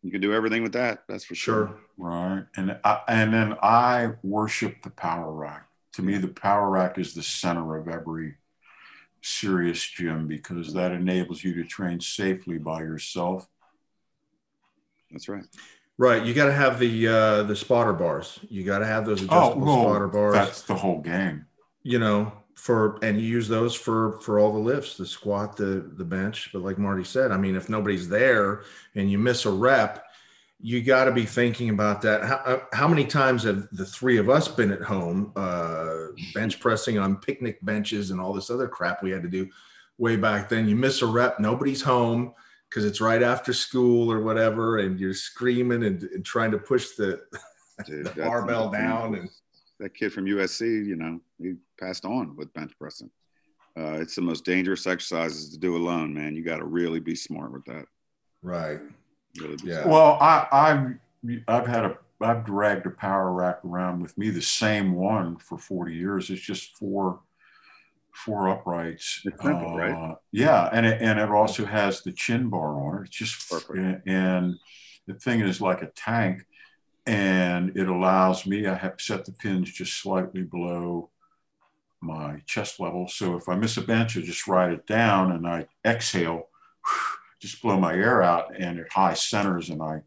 you can do everything with that. That's for sure. sure. Right. And I, and then I worship the power rack. To me, the power rack is the center of every serious gym because that enables you to train safely by yourself. That's right. Right. You got to have the uh, the spotter bars. You got to have those oh, adjustable oh, well, spotter bars. That's the whole game. You know, for and you use those for for all the lifts the squat the the bench but like marty said i mean if nobody's there and you miss a rep you got to be thinking about that how, uh, how many times have the three of us been at home uh, bench pressing on picnic benches and all this other crap we had to do way back then you miss a rep nobody's home because it's right after school or whatever and you're screaming and, and trying to push the, Dude, the barbell down and that kid from USC, you know, he passed on with bench pressing. Uh, it's the most dangerous exercises to do alone, man. You got to really be smart with that. Right. Really yeah. Well, I, I've I've had a I've dragged a power rack around with me, the same one for 40 years. It's just four four uprights. It's simple, uh, right? Yeah, and it, and it also has the chin bar on it. It's just Perfect. and the thing is like a tank and it allows me, I have set the pins just slightly below my chest level. So if I miss a bench, I just write it down and I exhale, just blow my air out and it high centers and I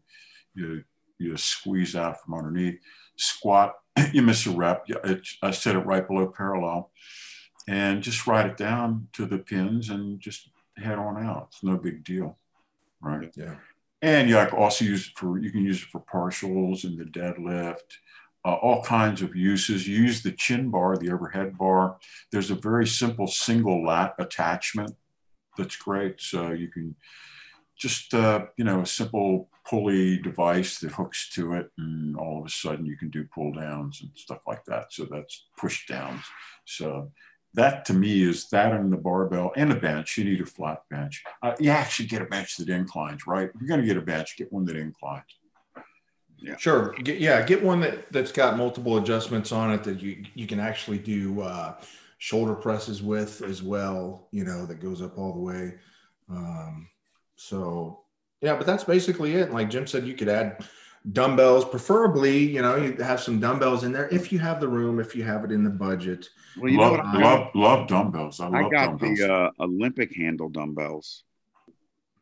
you, you squeeze out from underneath. Squat, you miss a rep, it, I set it right below parallel and just write it down to the pins and just head on out. It's no big deal, right? Yeah. And you like also use it for, you can use it for partials and the deadlift, uh, all kinds of uses. You use the chin bar, the overhead bar. There's a very simple single lat attachment that's great. So you can just, uh, you know, a simple pulley device that hooks to it. And all of a sudden you can do pull downs and stuff like that. So that's push downs. So that to me is that and the barbell and a bench. You need a flat bench. Uh, you actually get a bench that inclines, right? If you're going to get a bench, get one that inclines. Yeah. Sure. Get, yeah. Get one that, that's got multiple adjustments on it that you, you can actually do uh, shoulder presses with as well, you know, that goes up all the way. Um, so, yeah, but that's basically it. Like Jim said, you could add dumbbells, preferably, you know, you have some dumbbells in there if you have the room, if you have it in the budget. Well, you love, know what love, love dumbbells. I, I got dumbbells. the uh, Olympic handle dumbbells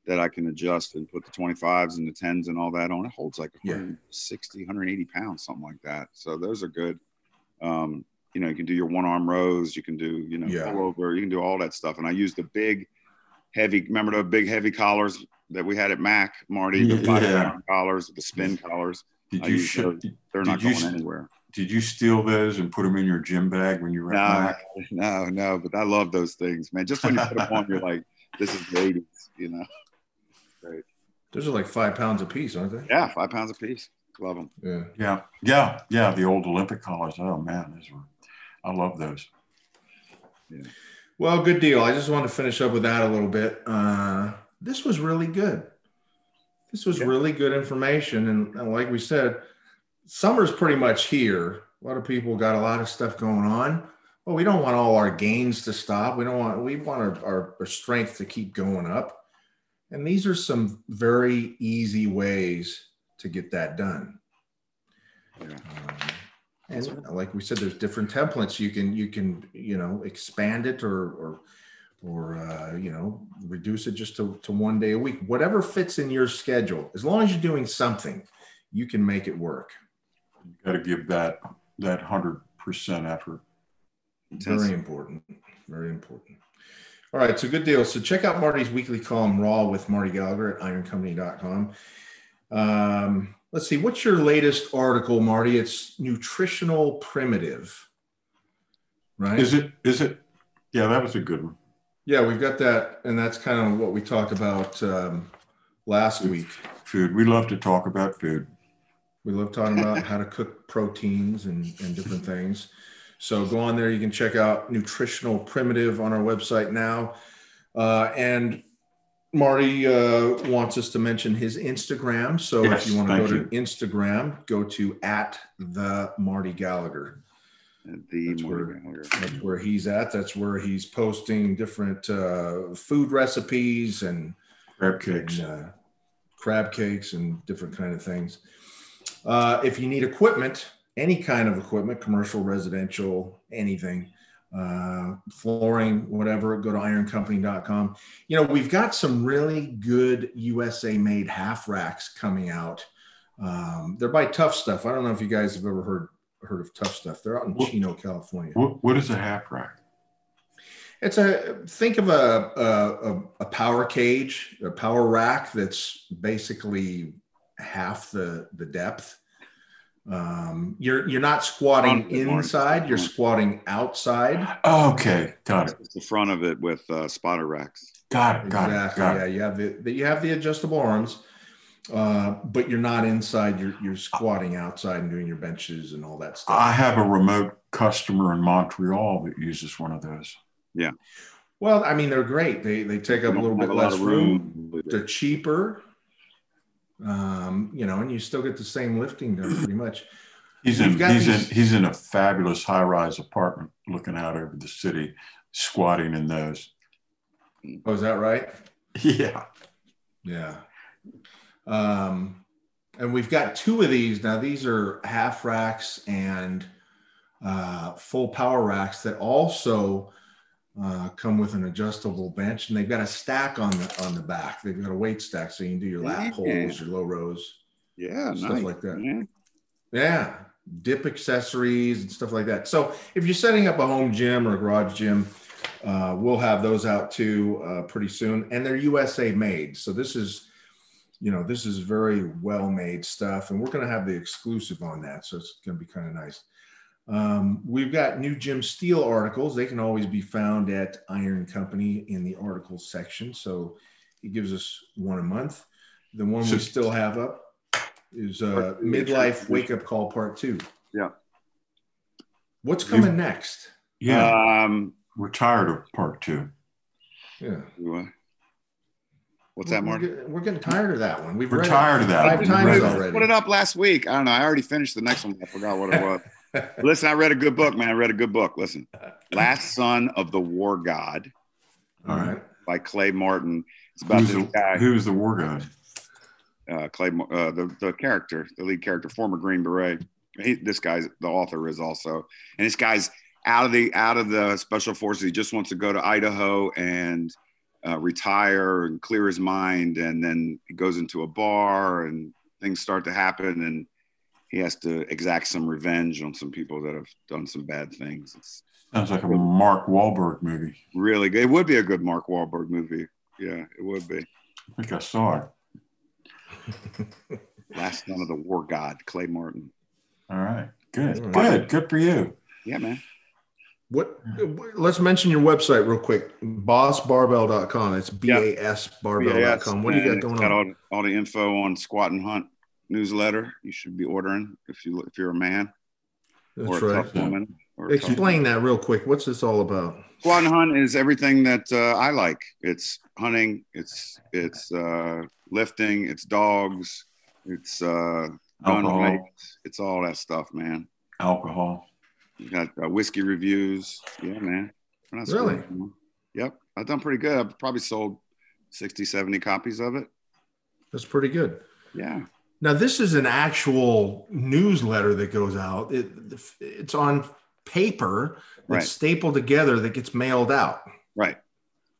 that I can adjust and put the 25s and the 10s and all that on. It holds like 160, yeah. 180 pounds, something like that. So those are good. Um, you know, you can do your one arm rows, you can do, you know, yeah. pull over, you can do all that stuff. And I use the big, heavy, remember the big, heavy collars that we had at Mac, Marty, the yeah. collars, the spin collars. Did you should, They're not going anywhere. Did you steal those and put them in your gym bag when you were no, at Mac? No, no, but I love those things, man. Just when you put them on, you're like, this is the 80s, you know. Great. Those are like five pounds a piece, aren't they? Yeah, five pounds a piece. Love them. Yeah. Yeah. Yeah. Yeah. The old Olympic collars. Oh, man. Those were, I love those. Yeah. Well, good deal. I just want to finish up with that a little bit. Uh, this was really good. This was yeah. really good information. And, and, like we said, summer's pretty much here. A lot of people got a lot of stuff going on. But we don't want all our gains to stop. We don't want, we want our, our, our strength to keep going up. And these are some very easy ways to get that done. Yeah. Um, and like we said, there's different templates. You can, you can, you know, expand it or, or or uh, you know reduce it just to, to one day a week whatever fits in your schedule as long as you're doing something you can make it work you got to give that that 100% effort very important very important. All right, so good deal. So check out Marty's weekly column, Raw with Marty Gallagher at ironcompany.com. Um, let's see, what's your latest article, Marty? It's nutritional primitive, right? Is it? Is it? Yeah, that was a good one. Yeah, we've got that, and that's kind of what we talked about um, last week. Food. We love to talk about food. We love talking about how to cook proteins and, and different things. So go on there. You can check out Nutritional Primitive on our website now. Uh, and Marty uh, wants us to mention his Instagram. So Yes, if you want to go you. to Instagram, go to at the Marty Gallagher. The That's Marty where- Gallagher. That's where he's at. That's where he's posting different uh, food recipes and Crab cakes. and, uh, crab cakes and different kind of things. Uh, if you need equipment, any kind of equipment, commercial, residential, anything, uh, flooring, whatever, go to ironcompany.com. You know, we've got some really good USA made half racks coming out. Um, they're by Tough Stuff. I don't know if you guys have ever heard heard of Tough Stuff. They're out in What- Chino, California. What, what is a half rack? It's a think of a, a a- a power cage, a power rack that's basically half the the depth. Um, you're you're not squatting Front of it, Mark. inside; you're squatting outside. Okay, got it. It's the front of it with uh, spotter racks. Got it. Got exactly. it. Got yeah, it. you have the, the you have the adjustable arms, uh, but you're not inside. You're you're squatting outside and doing your benches and all that stuff. I have a remote customer in Montreal that uses one of those. Yeah. Well, I mean, they're great. They they take up a little bit less of room. they're cheaper um you know and you still get the same lifting done pretty much He's in he's these- in he's in a fabulous high rise apartment looking out over the city, squatting in those. oh is that right Yeah. yeah um and we've got two of these now these are half racks and uh full power racks that also uh, come with an adjustable bench and they've got a stack on the on the back they've got a weight stack so you can do your lat Yeah. pulls your low rows Yeah, stuff nice. like that. Yeah. Yeah, dip accessories and stuff like that. So if you're setting up a home gym or a garage gym, uh, we'll have those out too uh, pretty soon, and they're USA made. So this is, you know, this is very well made stuff, and we're going to have the exclusive on that. So it's going to be kind of nice. Um, we've got new Jim Steel articles. They can always be found at Iron Company in the articles section. So he gives us one a month. The one we still have up is uh, Part midlife yeah. wake up call part two. Yeah. What's coming next? Yeah. Um, We're tired of part two. Yeah. what- what's that, We're- We're, getting- we're getting tired of that one. We've We're read it tired of that. five We've times read already. Put it up last week. I don't know. I already finished the next one. I forgot what it was. Listen, I read a good book, man. I read a good book. Listen, Last Son of the War God All right. by Clay Martin. It's about Who's this the, guy, who's the war god? uh, Clay, uh, the, the character, the lead character, former Green Beret. He, this guy's the author is also, and this guy's out of the out of the special forces. He just wants to go to Idaho and uh, retire and clear his mind, and then he goes into a bar, and things start to happen, and he has to exact some revenge on some people that have done some bad things. It's Sounds like a Mark Wahlberg movie. really good. It would be a good Mark Wahlberg movie. Yeah, it would be. I think I saw it. Last Son of the War God, Clay Martin. All right. Good. All Good. Good for you. Yeah, man. What? Let's mention your website real quick. Basbarbell.com. It's B A S barbell.com. What do you got going it's got on? all, all the info on Squat and Hunt newsletter. You should be ordering if you if you're a man That's or a right. tough woman. Or a tough- Explain that real quick. What's this all about? Squat and Hunt is everything that uh, I like. It's hunting. It's it's uh, lifting. It's dogs. It's uh, gun Alcohol. fights. It's all that stuff, man. Alcohol. You got uh, whiskey reviews. Yeah, man. Really? screwing. Yep. I've done pretty good. I've probably sold 60, 70 copies of it. That's pretty good. Yeah. Now, this is an actual newsletter that goes out. It, it's on paper that's Right. stapled together that gets mailed out. Right.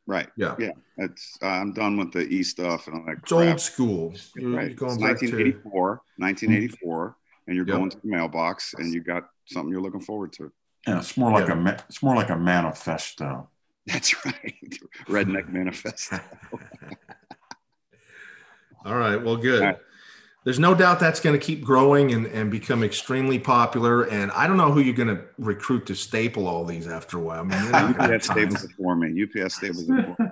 Right. Yeah. Yeah. It's uh, I'm done with the e stuff and all that It's crap. old school. You're right. going It's back to 1984, 1984, and you're Yep. going to the mailbox and you got something you're looking forward to. Yeah, it's more like Yeah. a ma- it's more like a manifesto. That's right. Redneck Manifesto. All right. Well, good. Right. There's no doubt that's going to keep growing and, and become extremely popular. And I don't know who you're going to recruit to staple all these after a while. I mean, UPS staples it for me. UPS staples it for me.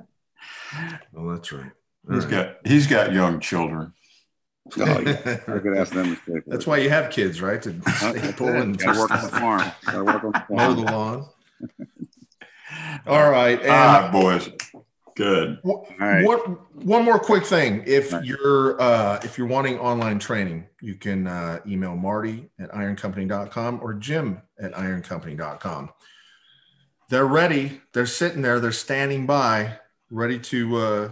Well, that's right. All he's right. got he's got young children. Oh, yeah. I could ask them. That's why you have kids, right? To staple and work on the farm. work on the farm. Mow the lawn. All right, and ah, boys. Good. All right. One, one more quick thing. If right. you're uh, if you're wanting online training, you can uh, email Marty at ironcompany.com or Jim at ironcompany.com. They're ready. They're sitting there. They're standing by, ready to uh,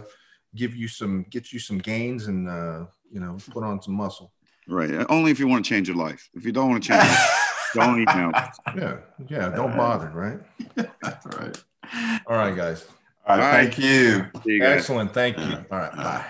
give you some, get you some gains, and uh, you know, put on some muscle. Right. Only if you want to change your life. If you don't want to change, don't email. Yeah. Yeah. Don't bother. Right. That's right. All right, guys. All right, All right. Thank you. Excellent. Thank you. All right. Bye.